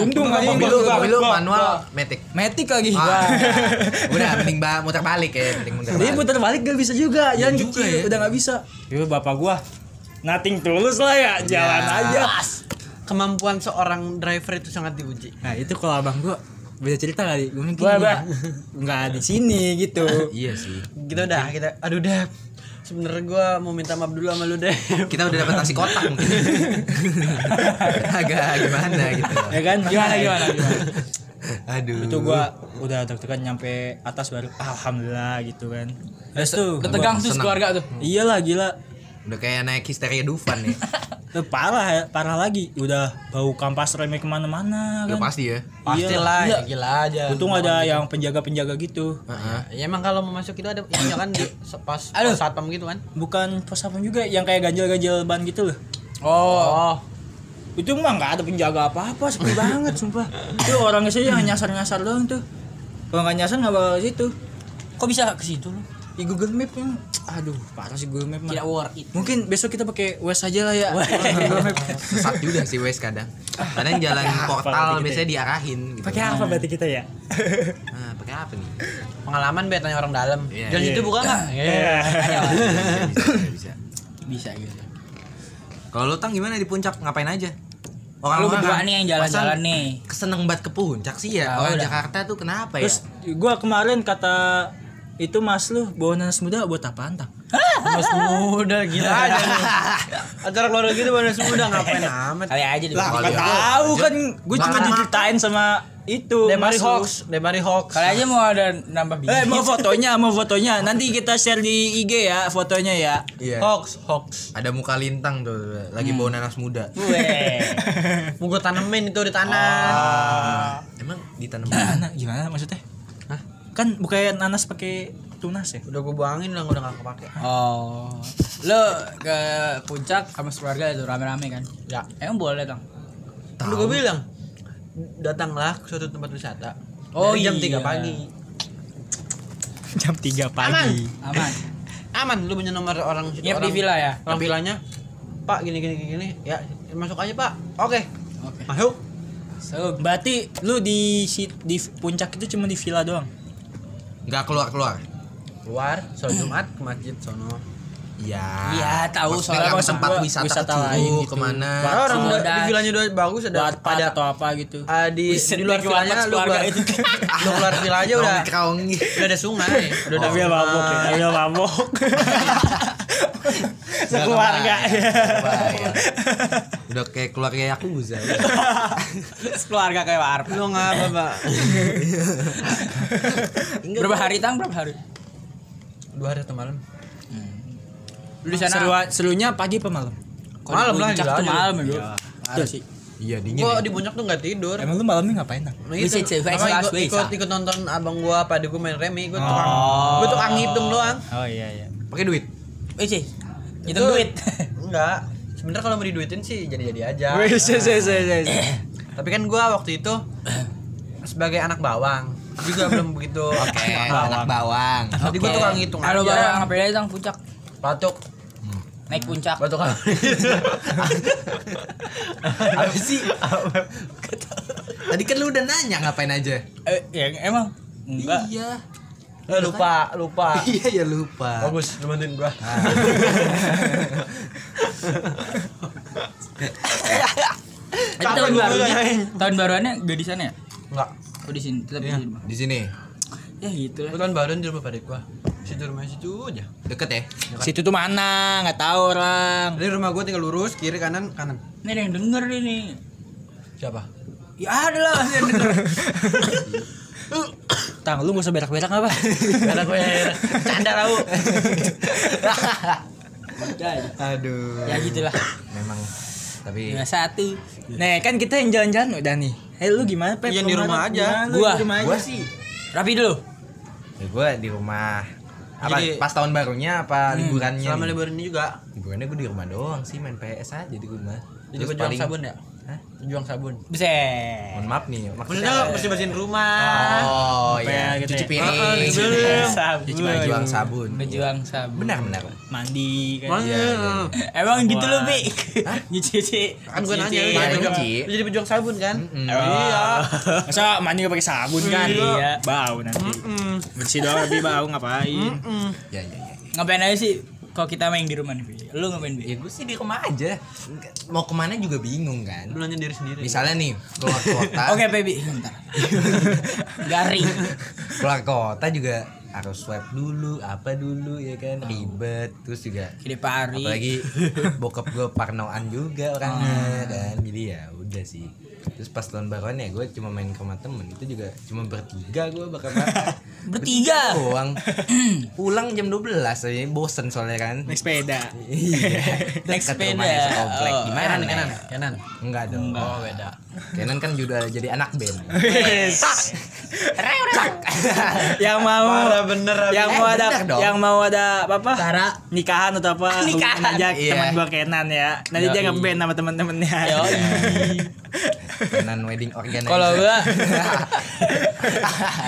[SPEAKER 3] Untung anjing.
[SPEAKER 4] Mobil lu, mobil lu manual matic.
[SPEAKER 3] Matic lagi.
[SPEAKER 4] Ah,
[SPEAKER 3] Wah.
[SPEAKER 4] udah mending ba muter balik ya, mending muter
[SPEAKER 3] Dia
[SPEAKER 4] balik.
[SPEAKER 3] putar balik gak bisa juga, jalan
[SPEAKER 4] juga
[SPEAKER 3] kecil
[SPEAKER 4] ya.
[SPEAKER 3] udah nggak bisa. Iya bapak gua Nating tulus lah ya, jalan aja.
[SPEAKER 2] Kemampuan seorang driver itu sangat diuji.
[SPEAKER 3] Nah itu kalau abang gua beda cerita kali, gue mungkin
[SPEAKER 1] Wah, bah.
[SPEAKER 3] nggak di sini gitu.
[SPEAKER 4] Iya sih.
[SPEAKER 2] Gitu dah kita. Aduh deh. Sebenarnya gua mau minta maaf dulu sama lu deh.
[SPEAKER 4] Kita udah dapat nasi kotak mungkin. Agak gimana gitu.
[SPEAKER 3] ya kan?
[SPEAKER 1] Gimana gimana gimana?
[SPEAKER 4] Aduh.
[SPEAKER 3] itu gua udah deg-degan nyampe atas baru alhamdulillah gitu kan terus tuh
[SPEAKER 1] Udah tegang tuh keluarga tuh.
[SPEAKER 3] iyalah gila
[SPEAKER 4] Udah kayak naik histeria Dufan nih.
[SPEAKER 3] Tuh, parah ya parah lagi udah bau kampas remeh ke mana-mana
[SPEAKER 4] Ya
[SPEAKER 3] kan
[SPEAKER 4] pasti ya.
[SPEAKER 2] Pastilah,
[SPEAKER 3] Iya.
[SPEAKER 2] ya gila aja.
[SPEAKER 3] untung ada yang penjaga-penjaga gitu
[SPEAKER 4] Heeh.
[SPEAKER 2] Ya emang kalau mau masuk itu ada ini kan di pas
[SPEAKER 1] Aduh.
[SPEAKER 2] pas satpam gitu kan.
[SPEAKER 3] bukan pos apa juga yang kayak ganjil-ganjil ban gitu loh
[SPEAKER 1] Oh,
[SPEAKER 3] itu mah nggak ada penjaga apa-apa sepi banget sumpah itu orangnya sih yang nyasar-nyasar doang tuh kalau nggak nyasar nggak bakal ke situ
[SPEAKER 1] kok bisa ke situ lu?
[SPEAKER 3] Di Google Map yang aduh parah sih Google Map mah
[SPEAKER 1] Tidak worth it.
[SPEAKER 3] mungkin besok kita pakai Waze aja lah ya Google Map
[SPEAKER 4] Sesat juga sih Wes kadang. Kadang jalan portal
[SPEAKER 3] berarti kita
[SPEAKER 4] biasanya diarahin gitu.
[SPEAKER 3] pakai apa berarti kita ya
[SPEAKER 4] Nah, pakai apa nih?
[SPEAKER 2] Pengalaman bet tanya orang dalam.
[SPEAKER 4] Iya.
[SPEAKER 2] Jalan
[SPEAKER 3] Iya.
[SPEAKER 2] situ buka enggak?
[SPEAKER 3] Iya.
[SPEAKER 4] Bisa, bisa, bisa.
[SPEAKER 1] Bisa gitu.
[SPEAKER 4] Kalau lu tang gimana di puncak ngapain aja?
[SPEAKER 1] Lu berdua
[SPEAKER 4] kan
[SPEAKER 1] nih yang jalan-jalan nih.
[SPEAKER 4] Keseneng banget ke puncak sih ya.
[SPEAKER 1] Ya
[SPEAKER 4] Orang
[SPEAKER 1] udah.
[SPEAKER 4] Jakarta tuh kenapa ya?
[SPEAKER 3] terus gua kemarin kata itu mas lu bawa nanas muda buat apaan tang
[SPEAKER 2] Mas muda gila aja. Acara keluarga gitu banas muda ngapain amat.
[SPEAKER 1] Kali aja di
[SPEAKER 4] Lah,
[SPEAKER 3] Nggak tahu kan gue cuma diceritain sama itu
[SPEAKER 2] Demari hoax, Demari hoax.
[SPEAKER 1] Kali aja mau ada nambah biji.
[SPEAKER 3] eh mau fotonya mau fotonya nanti kita share di IG ya fotonya ya
[SPEAKER 4] Iya.
[SPEAKER 2] Hoax, hoax.
[SPEAKER 4] Ada muka lintang tuh lagi bawa nanas muda.
[SPEAKER 2] Mau gue tanemin itu di tanah.
[SPEAKER 3] Ah.
[SPEAKER 4] Emang ditanam
[SPEAKER 3] gimana gimana maksudnya? Kan bukan nanas pakai tunas ya
[SPEAKER 2] Udah gue buangin udah udah gak kepake.
[SPEAKER 1] Oh. Lu ke puncak sama keluarga itu rame-rame kan?
[SPEAKER 2] Ya.
[SPEAKER 1] Emang boleh, Tang?
[SPEAKER 2] Udah gue bilang datanglah ke suatu tempat wisata.
[SPEAKER 1] Oh,
[SPEAKER 2] Dari jam
[SPEAKER 1] iya.
[SPEAKER 2] 3 pagi.
[SPEAKER 3] jam 3 pagi
[SPEAKER 1] Aman.
[SPEAKER 2] Aman, lu punya nomor orang situ orang,
[SPEAKER 1] di villa ya?
[SPEAKER 2] Orang villanya. Pak gini gini gini, gini. Ya, masuk aja, Pak. Oke.
[SPEAKER 1] Oke.
[SPEAKER 2] Masuk.
[SPEAKER 1] So,
[SPEAKER 3] berarti lu di si- di puncak itu cuma di villa doang
[SPEAKER 4] Nggak keluar-keluar.
[SPEAKER 2] Keluar, sholat Jumat ke masjid sono.
[SPEAKER 4] Iya.
[SPEAKER 1] Iya, tahu, soalnya
[SPEAKER 4] tempat
[SPEAKER 3] gua
[SPEAKER 4] wisata,
[SPEAKER 3] wisata
[SPEAKER 4] ke
[SPEAKER 3] lain gitu.
[SPEAKER 4] ke mana?
[SPEAKER 2] Karena orang udah di villanya udah bagus ada
[SPEAKER 3] Warpat
[SPEAKER 2] ada
[SPEAKER 3] atau apa gitu
[SPEAKER 2] ah, di
[SPEAKER 3] Buset,
[SPEAKER 2] di luar villanya
[SPEAKER 3] warpat
[SPEAKER 2] lu
[SPEAKER 3] keluarga
[SPEAKER 2] keluar,
[SPEAKER 3] itu.
[SPEAKER 2] lu keluar villa aja udah udah ada sungai, udah ada
[SPEAKER 3] Ambil mabok ya, mabok. Sekeluarga.
[SPEAKER 4] Udah kayak keluarga Yakuza.
[SPEAKER 1] keluarga kayak warp.
[SPEAKER 2] Lu ngapa, Pak?
[SPEAKER 1] Berapa hari, Tang? Berapa hari?
[SPEAKER 2] Dua hari atau malam.
[SPEAKER 1] Lu di sana.
[SPEAKER 3] Seru, serunya pagi apa malam?
[SPEAKER 1] Kalau
[SPEAKER 2] Malam lah, gila
[SPEAKER 1] tuh
[SPEAKER 2] aja.
[SPEAKER 1] malam ya.
[SPEAKER 3] Iya sih.
[SPEAKER 4] Iya dingin.
[SPEAKER 2] Gua
[SPEAKER 4] ya.
[SPEAKER 2] di puncak tuh nggak tidur.
[SPEAKER 3] Emang lu malamnya ngapain tang?
[SPEAKER 2] Nah, itu. Apa, ikut, ikut, ikut nonton abang gua pada gua main remi, gua tukang,
[SPEAKER 3] Oh.
[SPEAKER 2] gua tukang ngitung doang.
[SPEAKER 3] Oh iya iya.
[SPEAKER 4] Pakai duit.
[SPEAKER 1] Wih, sih. Itu duit.
[SPEAKER 2] Enggak. Sebenarnya kalau mau diduitin sih jadi-jadi aja.
[SPEAKER 3] Wih.
[SPEAKER 2] Tapi kan gua waktu itu sebagai anak bawang juga belum begitu.
[SPEAKER 4] Oke, anak bawang.
[SPEAKER 2] Jadi gua tukang ngitung
[SPEAKER 1] Halo,
[SPEAKER 2] aja.
[SPEAKER 1] Bang. Ngapain aja, Tang? Puncak.
[SPEAKER 2] Patuk.
[SPEAKER 1] Naik puncak.
[SPEAKER 2] Batu kali.
[SPEAKER 4] Apa sih? Tadi kan lu udah nanya ngapain aja.
[SPEAKER 1] Eh, ya emang enggak.
[SPEAKER 4] Iya.
[SPEAKER 2] Eh, lupa, lupa.
[SPEAKER 4] Iya ya lupa.
[SPEAKER 2] Bagus, lu bantuin gua.
[SPEAKER 1] Tapi tahun barunya, tahun baruannya gak di sana ya?
[SPEAKER 2] Enggak.
[SPEAKER 1] Oh di sini, tetap di sini. Bang.
[SPEAKER 4] Di sini
[SPEAKER 1] Ya gitu lah.
[SPEAKER 2] Tahun baru di rumah pada gua. Situ rumah situ aja.
[SPEAKER 4] deket ya.
[SPEAKER 3] Situ tuh mana? Nggak tahu orang.
[SPEAKER 2] Dari rumah gua tinggal lurus, kiri kanan, kanan.
[SPEAKER 1] Ini ada yang denger ini.
[SPEAKER 2] Siapa?
[SPEAKER 1] Ya ada lah yang denger.
[SPEAKER 3] Tang, lu gak usah berak-berak apa?
[SPEAKER 2] Karena gue canda lau.
[SPEAKER 4] Aduh.
[SPEAKER 1] ya gitulah.
[SPEAKER 4] Memang tapi
[SPEAKER 1] Cuma satu.
[SPEAKER 3] Nih kan kita yang jalan-jalan udah nih. Hei lu gimana Pep?
[SPEAKER 2] Iya, di rumah aja.
[SPEAKER 1] Gua.
[SPEAKER 3] di rumah aja.
[SPEAKER 4] gua sih
[SPEAKER 1] Rapi dulu.
[SPEAKER 4] Ya gua di rumah. Apa
[SPEAKER 2] Jadi-
[SPEAKER 4] pas tahun barunya apa liburannya?
[SPEAKER 2] Selama
[SPEAKER 4] nih?
[SPEAKER 2] liburan ini juga.
[SPEAKER 4] Liburannya gua di rumah doang sih main PS aja di rumah.
[SPEAKER 2] Jadi pejuang
[SPEAKER 4] paling-
[SPEAKER 2] sabun ya. Juang sabun.
[SPEAKER 1] Buset.
[SPEAKER 4] Mohon maaf nih,
[SPEAKER 2] Maksudnya mesti bersihin rumah.
[SPEAKER 4] Oh iya,
[SPEAKER 3] ya gitu
[SPEAKER 4] cuci
[SPEAKER 3] ya?
[SPEAKER 4] piring.
[SPEAKER 2] Ah, ah, belum.
[SPEAKER 1] Sabun.
[SPEAKER 4] Cuci baju sabun.
[SPEAKER 1] Berjuang sabun.
[SPEAKER 4] Benar benar.
[SPEAKER 3] Mandi kan.
[SPEAKER 2] Makanya,
[SPEAKER 1] Emang gitu loh,
[SPEAKER 3] Wah.
[SPEAKER 1] Bi. Nyuci-nyuci.
[SPEAKER 2] kan gue nanya
[SPEAKER 1] Nyuci.
[SPEAKER 2] lu jadi
[SPEAKER 4] Nyuci.
[SPEAKER 2] pejuang sabun kan?
[SPEAKER 4] Mm-mm.
[SPEAKER 2] Iya.
[SPEAKER 3] Masa mandi gak pakai sabun kan?
[SPEAKER 1] Iya.
[SPEAKER 3] Bau nanti.
[SPEAKER 2] Mm.
[SPEAKER 3] Bersih doang tapi bau ngapain?
[SPEAKER 2] Mm.
[SPEAKER 4] Ya ya ya.
[SPEAKER 1] Ngapain aja sih kalau kita main di rumah nih, Bi? Lu ngapain, Bi?
[SPEAKER 4] Ya gue sih di rumah aja. Mau ke mana juga bingung kan.
[SPEAKER 2] Lu nanya diri sendiri.
[SPEAKER 4] Misalnya nih, keluar kota.
[SPEAKER 1] Oke, Baby. Bentar. Garing.
[SPEAKER 4] Keluar kota juga harus swipe dulu, apa dulu ya kan, ribet. Terus juga
[SPEAKER 1] Kiri pari.
[SPEAKER 4] apalagi bokap gue parnoan juga orangnya kan. Jadi ya udah sih. Terus pas tahun baruan ya gue cuma main ke rumah temen itu juga cuma bertiga gue bakal
[SPEAKER 1] Bertiga.
[SPEAKER 4] doang pulang jam 12 aja bosen soalnya kan
[SPEAKER 3] Naik sepeda.
[SPEAKER 4] iya
[SPEAKER 1] Naik sepeda.
[SPEAKER 4] sekomplek
[SPEAKER 1] Oh,
[SPEAKER 4] gimana
[SPEAKER 2] Kenan,
[SPEAKER 4] nih
[SPEAKER 2] kenan, kenan.
[SPEAKER 4] enggak dong
[SPEAKER 2] Oh, beda.
[SPEAKER 4] Kenan kan juga jadi anak band
[SPEAKER 3] yang mau
[SPEAKER 2] Parah bener.
[SPEAKER 3] yang
[SPEAKER 4] Eh,
[SPEAKER 3] mau ada
[SPEAKER 4] dong.
[SPEAKER 3] yang mau ada apa apa
[SPEAKER 1] Tara.
[SPEAKER 3] nikahan atau apa
[SPEAKER 1] Nikahan.
[SPEAKER 3] aja
[SPEAKER 4] Iya.
[SPEAKER 3] teman gua Kenan ya nanti dia ngeband sama teman-temannya
[SPEAKER 4] Kenan wedding organizer
[SPEAKER 1] Kalau gua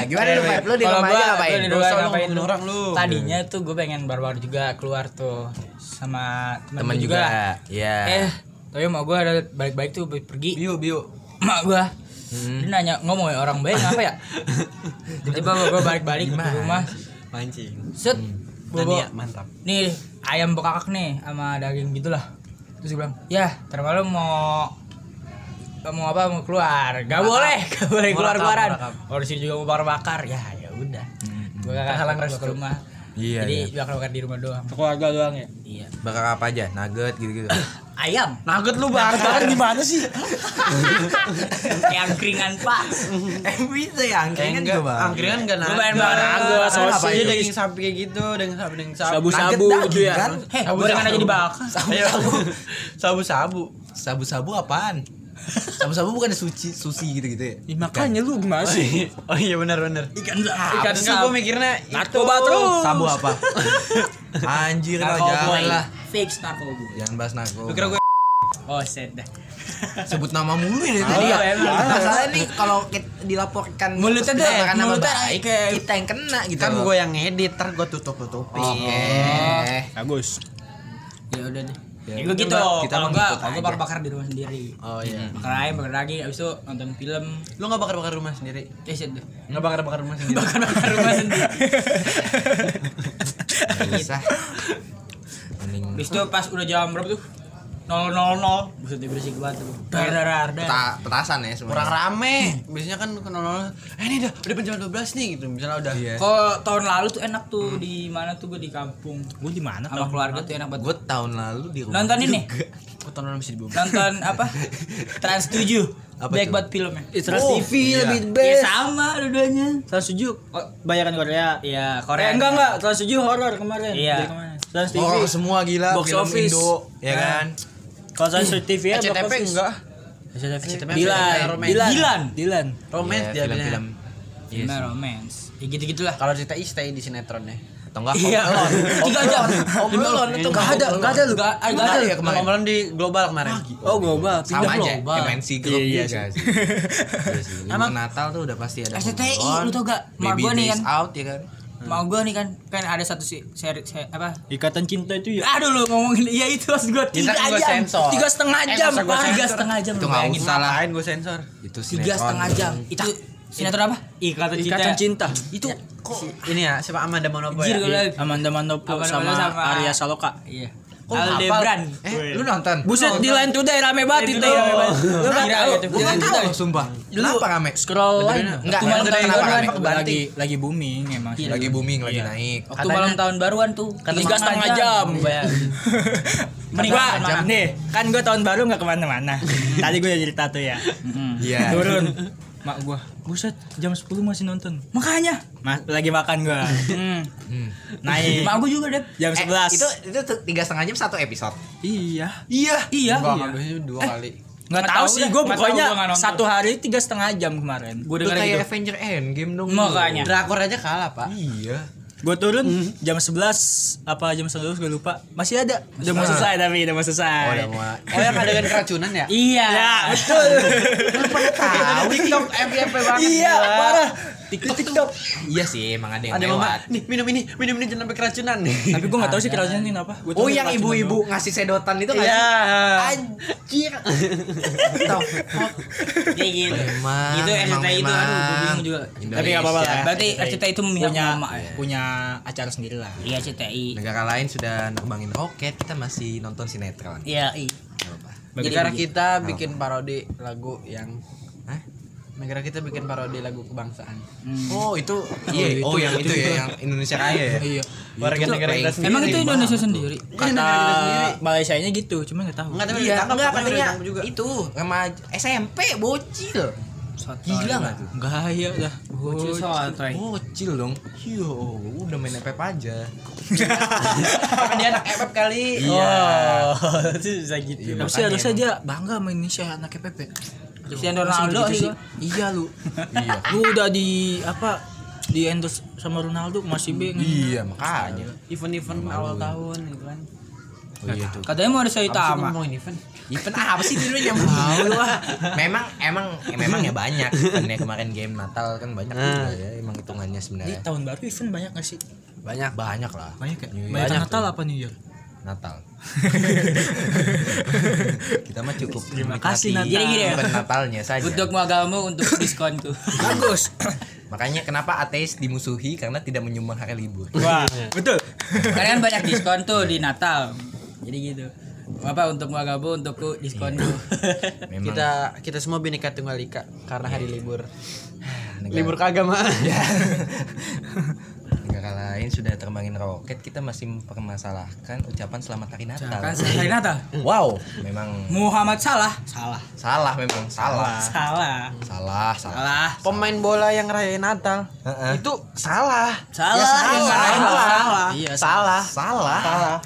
[SPEAKER 4] gimana lu Pep? lu di
[SPEAKER 1] Kalau
[SPEAKER 4] rumah
[SPEAKER 1] gua-
[SPEAKER 4] aja ngapain
[SPEAKER 1] gua di
[SPEAKER 2] Dosa
[SPEAKER 1] rumah
[SPEAKER 2] lu
[SPEAKER 1] ngapain lu?
[SPEAKER 2] orang lu.
[SPEAKER 1] Tadinya tuh gue pengen baru-baru juga keluar tuh sama temen,
[SPEAKER 4] temen
[SPEAKER 1] gua
[SPEAKER 4] juga ya
[SPEAKER 1] Eh, tapi mau gue ada balik-balik tuh pergi.
[SPEAKER 2] Biu, biu.
[SPEAKER 1] Mak gue
[SPEAKER 4] Hmm.
[SPEAKER 1] dia nanya ngomong ya orang baik apa ya? Tiba-tiba gue balik-balik ke rumah.
[SPEAKER 2] Mancing.
[SPEAKER 1] Set. Gua
[SPEAKER 2] Nania,
[SPEAKER 1] bawa-
[SPEAKER 2] mantap.
[SPEAKER 1] nih ayam bekakak nih sama daging gitulah. Terus gue bilang, ya terlalu mau mau apa? Mau keluar? Gak boleh. gak boleh keluar keluaran. oh di sini juga mau bakar bakar. Ya ya udah. Gue gak
[SPEAKER 2] Terhalang
[SPEAKER 1] ke rumah.
[SPEAKER 4] Iya,
[SPEAKER 1] jadi
[SPEAKER 4] iya.
[SPEAKER 1] bakar bakar di rumah doang.
[SPEAKER 3] Keluarga doang ya?
[SPEAKER 1] Iya.
[SPEAKER 4] Bakar apa aja? Nugget gitu-gitu.
[SPEAKER 1] Ayam.
[SPEAKER 2] Nugget lu bakar bakar gimana sih?
[SPEAKER 1] yang keringan pak.
[SPEAKER 4] Eh bisa ya angkringan
[SPEAKER 2] enggak,
[SPEAKER 4] juga bang
[SPEAKER 2] angkringan enggak
[SPEAKER 1] Gua
[SPEAKER 2] nugget.
[SPEAKER 1] pengen bakar nugget,
[SPEAKER 2] Apa
[SPEAKER 3] sosis.
[SPEAKER 2] Daging sapi kayak gitu, daging sapi, daging sapi.
[SPEAKER 3] sabu-sabu
[SPEAKER 4] Nugget
[SPEAKER 3] gitu ya?
[SPEAKER 4] kan?
[SPEAKER 1] heh gorengan aja dibakar.
[SPEAKER 2] Ayo. Sabu-sabu.
[SPEAKER 4] sabu-sabu apaan sabu-sabu bukan sushi sushi gitu-gitu ya?
[SPEAKER 3] Ih, makanya lu gimana sih?
[SPEAKER 2] Oh iya benar benar.
[SPEAKER 1] ikan
[SPEAKER 2] Ikan
[SPEAKER 1] ikan
[SPEAKER 2] gue mikirnya
[SPEAKER 3] narkoba terus.
[SPEAKER 4] sabu apa? Anjir lah jangan lah
[SPEAKER 1] fix narkoboy
[SPEAKER 4] jangan bahas narkoba.
[SPEAKER 2] Lu kira gue
[SPEAKER 1] oh set dah.
[SPEAKER 4] Sebut nama mulu ini tadi. Ya. Masalahnya nih kalau kita dilaporkan
[SPEAKER 1] Mulutnya deh, mulutnya
[SPEAKER 4] baik,
[SPEAKER 1] kayak-
[SPEAKER 4] kita yang kena gitu.
[SPEAKER 2] kan gue yang ngedit, ntar gue tutup tutupin.
[SPEAKER 4] Oke.
[SPEAKER 3] bagus.
[SPEAKER 1] Ya udah deh
[SPEAKER 4] Ya,
[SPEAKER 1] ya, gitu
[SPEAKER 4] kita
[SPEAKER 1] kalau enggak kalau gue
[SPEAKER 4] aja.
[SPEAKER 1] bakar bakar di rumah sendiri
[SPEAKER 2] Oh iya.
[SPEAKER 1] bakar ayam bakar daging abis itu nonton film
[SPEAKER 2] Lu nggak bakar bakar rumah sendiri?
[SPEAKER 1] ya set deh
[SPEAKER 2] Nggak bakar bakar rumah sendiri?
[SPEAKER 1] bakar bakar rumah sendiri
[SPEAKER 4] bisa. Mending
[SPEAKER 1] abis itu pas udah jam berapa tuh nol nol nol buset berisik banget dar dar
[SPEAKER 4] peta- petasan ya semua.
[SPEAKER 2] Kurang rame. Biasanya kan kenal eh ini udah udah jam 12 nih gitu. Misalnya udah.
[SPEAKER 4] Iya.
[SPEAKER 1] Kok tahun lalu tuh enak tuh di mana tuh gue di kampung
[SPEAKER 3] gue di mana
[SPEAKER 1] sama keluarga tuh enak banget.
[SPEAKER 4] Gue tahun lalu di rumah.
[SPEAKER 1] Nonton ini,
[SPEAKER 2] Kok tahun lalu masih di bawah.
[SPEAKER 1] nonton apa? Trans 7
[SPEAKER 4] Apa
[SPEAKER 1] Baik buat filmnya.
[SPEAKER 3] Trans
[SPEAKER 4] Oh,
[SPEAKER 3] TV
[SPEAKER 4] iya.
[SPEAKER 3] lebih
[SPEAKER 1] Ya
[SPEAKER 3] best
[SPEAKER 1] sama dua-duanya.
[SPEAKER 3] Trans 7 bayaran Korea
[SPEAKER 1] Iya,
[SPEAKER 3] Korea
[SPEAKER 1] Korea.
[SPEAKER 3] enggak enggak Trans 7 horor kemarin
[SPEAKER 1] Iya.
[SPEAKER 3] Trans TV
[SPEAKER 4] Oh, semua gila
[SPEAKER 3] Box
[SPEAKER 4] film
[SPEAKER 3] office.
[SPEAKER 4] Indo, ya
[SPEAKER 3] Nah.
[SPEAKER 4] kan?
[SPEAKER 3] Kalau Trans TV ya
[SPEAKER 2] SCTV
[SPEAKER 3] office.
[SPEAKER 2] enggak?
[SPEAKER 3] SCTV
[SPEAKER 2] SCTV
[SPEAKER 3] Dilan. Dilan
[SPEAKER 1] Dilan.
[SPEAKER 3] Dilan
[SPEAKER 2] Romance
[SPEAKER 4] Iya,
[SPEAKER 2] dia
[SPEAKER 4] film-film.
[SPEAKER 2] film.
[SPEAKER 4] Iya
[SPEAKER 1] romance. Ya gitu-gitulah.
[SPEAKER 2] Kalau CTI stay di sinetronnya.
[SPEAKER 4] Atau enggak?
[SPEAKER 1] Iya. Tiga jam.
[SPEAKER 4] Obrolan itu
[SPEAKER 3] Enggak ada, enggak ada lu.
[SPEAKER 1] Enggak ada
[SPEAKER 4] ya kemarin?
[SPEAKER 2] Kemarin di global kemarin.
[SPEAKER 3] Oh global
[SPEAKER 4] Sama aja. MNC Group
[SPEAKER 3] Iya,
[SPEAKER 4] juga sih.
[SPEAKER 1] Emang-
[SPEAKER 4] Natal tuh udah pasti ada Alone,
[SPEAKER 1] lu tau gak? Gua nih kan.
[SPEAKER 4] Out ya kan?
[SPEAKER 1] Mau gue nih kan kan ada satu si seri, se- apa?
[SPEAKER 3] Ikatan cinta itu ya
[SPEAKER 1] Aduh lu ngomongin iya itu maksud gue tiga
[SPEAKER 2] kan gua
[SPEAKER 1] jam.
[SPEAKER 2] sensor.
[SPEAKER 1] Tiga setengah
[SPEAKER 2] Eh,
[SPEAKER 1] jam.
[SPEAKER 2] gua
[SPEAKER 1] Wah, Tiga setengah jam.
[SPEAKER 4] Itu
[SPEAKER 1] lu
[SPEAKER 4] nggak usah lah.
[SPEAKER 2] Salahin gue sensor.
[SPEAKER 4] Itu
[SPEAKER 1] Tiga setengah jam. Itu sinetron apa? Ikatan cinta.
[SPEAKER 3] Ikatan cinta
[SPEAKER 1] Itu kok
[SPEAKER 2] Ini ya, siapa Amanda Manopo ya?
[SPEAKER 1] lagi.
[SPEAKER 3] Amanda Manopo
[SPEAKER 1] Amanda
[SPEAKER 3] sama,
[SPEAKER 1] Manopo sama-
[SPEAKER 3] Arya Saloka
[SPEAKER 1] Iya.
[SPEAKER 4] Kok
[SPEAKER 1] Aldebaran.
[SPEAKER 4] Eh, lu nonton?
[SPEAKER 3] Buset di Line Today rame banget itu.
[SPEAKER 1] Rame banget.
[SPEAKER 3] Lu nggak
[SPEAKER 1] Gila
[SPEAKER 3] tahu.
[SPEAKER 4] Gua nggak tahu, sumpah. Kenapa rame?
[SPEAKER 3] Scroll line.
[SPEAKER 4] Enggak,
[SPEAKER 1] tahun
[SPEAKER 4] kenapa rame?
[SPEAKER 3] Lagi lagi booming emang. sih.
[SPEAKER 4] Lagi booming, lagi
[SPEAKER 3] Iya.
[SPEAKER 4] naik.
[SPEAKER 1] Waktu malam tahun baruan tuh.
[SPEAKER 3] Tiga setengah jam. Mending gua nih, kan gua tahun baru nggak ke mana-mana. Tadi gua udah cerita tuh ya.
[SPEAKER 4] Iya.
[SPEAKER 3] Turun. Mak gua, buset jam 10 masih nonton.
[SPEAKER 1] Makanya.
[SPEAKER 3] Mas, lagi makan gua. Hmm.
[SPEAKER 4] Hmm.
[SPEAKER 3] Naik.
[SPEAKER 1] Mak gue juga deh.
[SPEAKER 3] Jam
[SPEAKER 4] Eh,
[SPEAKER 3] 11.
[SPEAKER 4] itu itu tiga setengah jam satu episode.
[SPEAKER 3] Iya.
[SPEAKER 4] Iya.
[SPEAKER 1] Iya.
[SPEAKER 2] Enggak, biasanya dua kali.
[SPEAKER 3] Nggak
[SPEAKER 1] Nggak
[SPEAKER 3] tahu
[SPEAKER 1] tahu
[SPEAKER 3] sih,
[SPEAKER 1] dah.
[SPEAKER 3] gue pokoknya
[SPEAKER 1] gua
[SPEAKER 3] satu hari tiga setengah jam kemarin.
[SPEAKER 1] Gue
[SPEAKER 4] Lu
[SPEAKER 1] denger
[SPEAKER 4] kayak
[SPEAKER 1] gitu.
[SPEAKER 4] Avenger Endgame dong.
[SPEAKER 1] Makanya.
[SPEAKER 2] Drakor aja kalah, Pak.
[SPEAKER 4] Iya.
[SPEAKER 3] Gue turun jam 11 apa jam 11 gue lupa. Masih ada. Udah mau selesai tapi udah mau selesai.
[SPEAKER 4] Oh, udah mau
[SPEAKER 2] Oh yang adegan keracunan ya?
[SPEAKER 1] Iya.
[SPEAKER 3] Ya, betul.
[SPEAKER 2] Tahu TikTok FYP banget.
[SPEAKER 3] iya, parah. TikTok TikTok.
[SPEAKER 4] Iya sih, emang ada yang
[SPEAKER 2] Ada mama,
[SPEAKER 4] lewat.
[SPEAKER 2] nih minum ini, minum ini jangan sampai keracunan.
[SPEAKER 3] Tapi gue gak tahu sih keracunan ini apa. Gua
[SPEAKER 4] Oh, yang ibu-ibu ngasih sedotan itu nggak
[SPEAKER 2] Iya.
[SPEAKER 4] sih? Anjir. Tahu.
[SPEAKER 1] Kayak gitu.
[SPEAKER 4] Memang,
[SPEAKER 1] Itu
[SPEAKER 4] memang,
[SPEAKER 1] RCTI itu aduh gue bingung juga.
[SPEAKER 3] Tapi nggak apa-apa lah. ya.
[SPEAKER 1] Berarti RCTI itu memihak
[SPEAKER 3] punya
[SPEAKER 1] mama ya.
[SPEAKER 3] punya acara sendiri lah.
[SPEAKER 1] Iya RCTI.
[SPEAKER 4] Negara lain sudah nerbangin roket, kita masih nonton sinetron.
[SPEAKER 1] Iya, iya.
[SPEAKER 4] Nggak apa-apa.
[SPEAKER 2] Negara kita bikin parodi lagu yang? Negara kita bikin parodi lagu kebangsaan.
[SPEAKER 4] Oh, itu iya. Oh, yang itu ya, yang Indonesia Raya ya.
[SPEAKER 3] Iya.
[SPEAKER 2] Warga negara kita sendiri.
[SPEAKER 1] Emang itu Indonesia sendiri.
[SPEAKER 3] Kata Malaysia nya gitu, cuma nggak tahu.
[SPEAKER 2] Enggak tapi
[SPEAKER 4] Iya,
[SPEAKER 2] ditangkap
[SPEAKER 4] enggak katanya
[SPEAKER 2] juga.
[SPEAKER 4] itu remaja SMP bocil. Gila enggak tuh?
[SPEAKER 3] Gaya dah.
[SPEAKER 1] Bocil sotoy.
[SPEAKER 4] Bocil dong. Iya, udah main FF aja.
[SPEAKER 2] Kan dia anak FF kali.
[SPEAKER 3] Iya. itu bisa gitu.
[SPEAKER 4] Iya,
[SPEAKER 3] Tapi harusnya dia bangga sama Indonesia anak PP.
[SPEAKER 1] Cristiano Ronaldo sih.
[SPEAKER 3] Iya lu.
[SPEAKER 4] Iya.
[SPEAKER 3] Lu udah di apa? Di endorse sama Ronaldo masih B.
[SPEAKER 4] Iya, makanya.
[SPEAKER 2] Event-event awal tahun gitu kan.
[SPEAKER 4] Oh iya tuh.
[SPEAKER 1] Katanya mau ada Saitama.
[SPEAKER 2] ngomongin event.
[SPEAKER 4] Event apa sih dulu yang tahu lu ah. Memang emang eh, memang ya banyak eventnya kemarin game Natal kan banyak juga ya emang hitungannya
[SPEAKER 3] Di
[SPEAKER 4] sebenarnya.
[SPEAKER 3] tahun baru event banyak gak sih?
[SPEAKER 4] Banyak banyak lah.
[SPEAKER 3] Banyak ya? Banyak
[SPEAKER 4] Banyak
[SPEAKER 3] Natal
[SPEAKER 4] tuh.
[SPEAKER 3] apa New Year?
[SPEAKER 4] Natal. Kita mah cukup
[SPEAKER 3] Terima kasih, Natal.
[SPEAKER 1] Gini, gini ya.
[SPEAKER 4] Natalnya saja.
[SPEAKER 1] Untuk agama untuk diskon tuh.
[SPEAKER 3] Bagus.
[SPEAKER 4] Makanya kenapa ateis dimusuhi karena tidak menyumbang hari libur.
[SPEAKER 3] Wah, betul.
[SPEAKER 1] Karena kan banyak diskon tuh di Natal. Jadi gitu. Apa untuk Wagabo untuk ku diskon tuh.
[SPEAKER 4] Memang
[SPEAKER 2] Kita kita semua bineka tunggal ika karena hari libur.
[SPEAKER 4] negara,
[SPEAKER 2] Libur keagamaan.
[SPEAKER 4] Negara lain sudah terbangin roket, kita masih mempermasalahkan ucapan selamat hari Natal.
[SPEAKER 1] Kan hari Natal.
[SPEAKER 4] Wow, memang
[SPEAKER 1] Muhammad Salah. Salah.
[SPEAKER 4] salah memang salah.
[SPEAKER 1] Salah.
[SPEAKER 4] Salah, salah.
[SPEAKER 1] Salah.
[SPEAKER 2] Pemain bola yang rayain Natal
[SPEAKER 4] Heeh.
[SPEAKER 2] itu salah.
[SPEAKER 1] Salah.
[SPEAKER 2] Ya, salah.
[SPEAKER 1] Yang tuh
[SPEAKER 2] Salah.
[SPEAKER 1] salah.
[SPEAKER 3] Iya,
[SPEAKER 4] Salah. Salah.
[SPEAKER 2] Salah.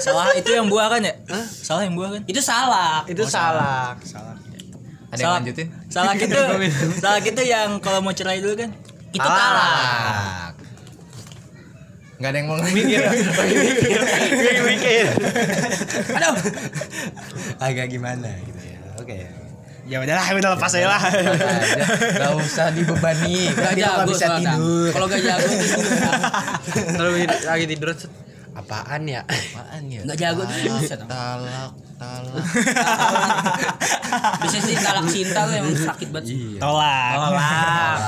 [SPEAKER 3] Salah itu yang buah kan ya? Salah yang buah kan?
[SPEAKER 1] Itu salah.
[SPEAKER 2] Itu salah.
[SPEAKER 4] Ada yang
[SPEAKER 3] Salah.
[SPEAKER 4] lanjutin?
[SPEAKER 3] Salah gitu. salah gitu yang kalau mau cerai dulu kan?
[SPEAKER 1] Itu kalah.
[SPEAKER 4] Enggak ada yang mau mikir.
[SPEAKER 1] Aduh.
[SPEAKER 4] Agak gimana gitu ya. Oke.
[SPEAKER 3] Ya udahlah, udah lepas aja lah.
[SPEAKER 4] Gak usah dibebani.
[SPEAKER 1] Gak
[SPEAKER 4] Nanti lo
[SPEAKER 1] jago
[SPEAKER 4] nggak bisa tidur.
[SPEAKER 1] Kalau gak jago tidur.
[SPEAKER 2] Terus lagi tidur apaan ya?
[SPEAKER 4] Apaan ya?
[SPEAKER 1] Nggak jago tuh.
[SPEAKER 4] Talak, talak, talak.
[SPEAKER 1] Bisa sih talak cinta tuh emang sakit banget.
[SPEAKER 4] Iya.
[SPEAKER 3] Tolak.
[SPEAKER 4] Talak,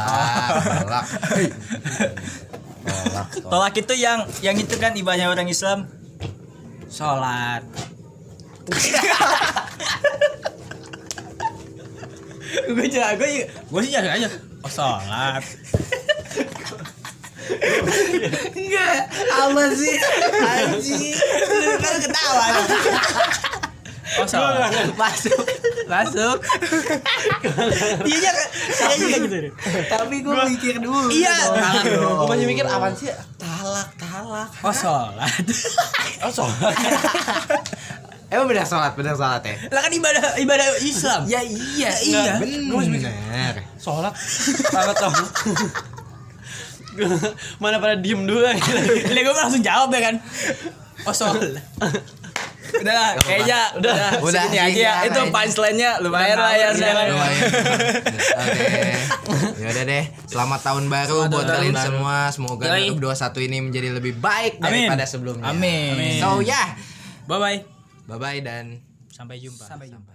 [SPEAKER 4] talak. Talak.
[SPEAKER 3] Tolak itu yang yang itu kan ibadahnya orang Islam.
[SPEAKER 1] Sholat.
[SPEAKER 3] gue jago, gue sih jago aja. Oh, sholat.
[SPEAKER 1] Enggak. Apa sih? Anjing. Lu kan ketawa. Oh, sholat. Masuk. Masuk.
[SPEAKER 3] Iya, saya juga gitu.
[SPEAKER 2] Tapi gue mikir dulu.
[SPEAKER 1] Iya.
[SPEAKER 2] Gue masih mikir apaan sih? Talak, talak.
[SPEAKER 1] Oh, sholat.
[SPEAKER 4] Oh, sholat. Emang benar sholat, benar sholat ya?
[SPEAKER 1] Lah kan ibadah ibadah Islam.
[SPEAKER 4] Ya iya,
[SPEAKER 1] iya.
[SPEAKER 4] Benar.
[SPEAKER 2] Sholat. Banget dong. Mana pada diem dulu?
[SPEAKER 1] Ini gue langsung jawab ya kan. Oh, sholat. Udah kayaknya udah,
[SPEAKER 4] Udah,
[SPEAKER 1] udah aja ya. Itu punchline-nya lumayan lah ya.
[SPEAKER 4] Lumayan. Oke. Ya udah deh. Selamat tahun baru
[SPEAKER 1] Selamat
[SPEAKER 4] buat kalian semua. Semoga
[SPEAKER 1] Yoi.
[SPEAKER 4] 2021 ini menjadi lebih baik
[SPEAKER 1] Amin.
[SPEAKER 4] daripada sebelumnya.
[SPEAKER 3] Amin.
[SPEAKER 4] So ya,
[SPEAKER 1] Bye bye.
[SPEAKER 4] bye bye dan
[SPEAKER 3] Sampai jumpa.
[SPEAKER 1] Sampai jumpa.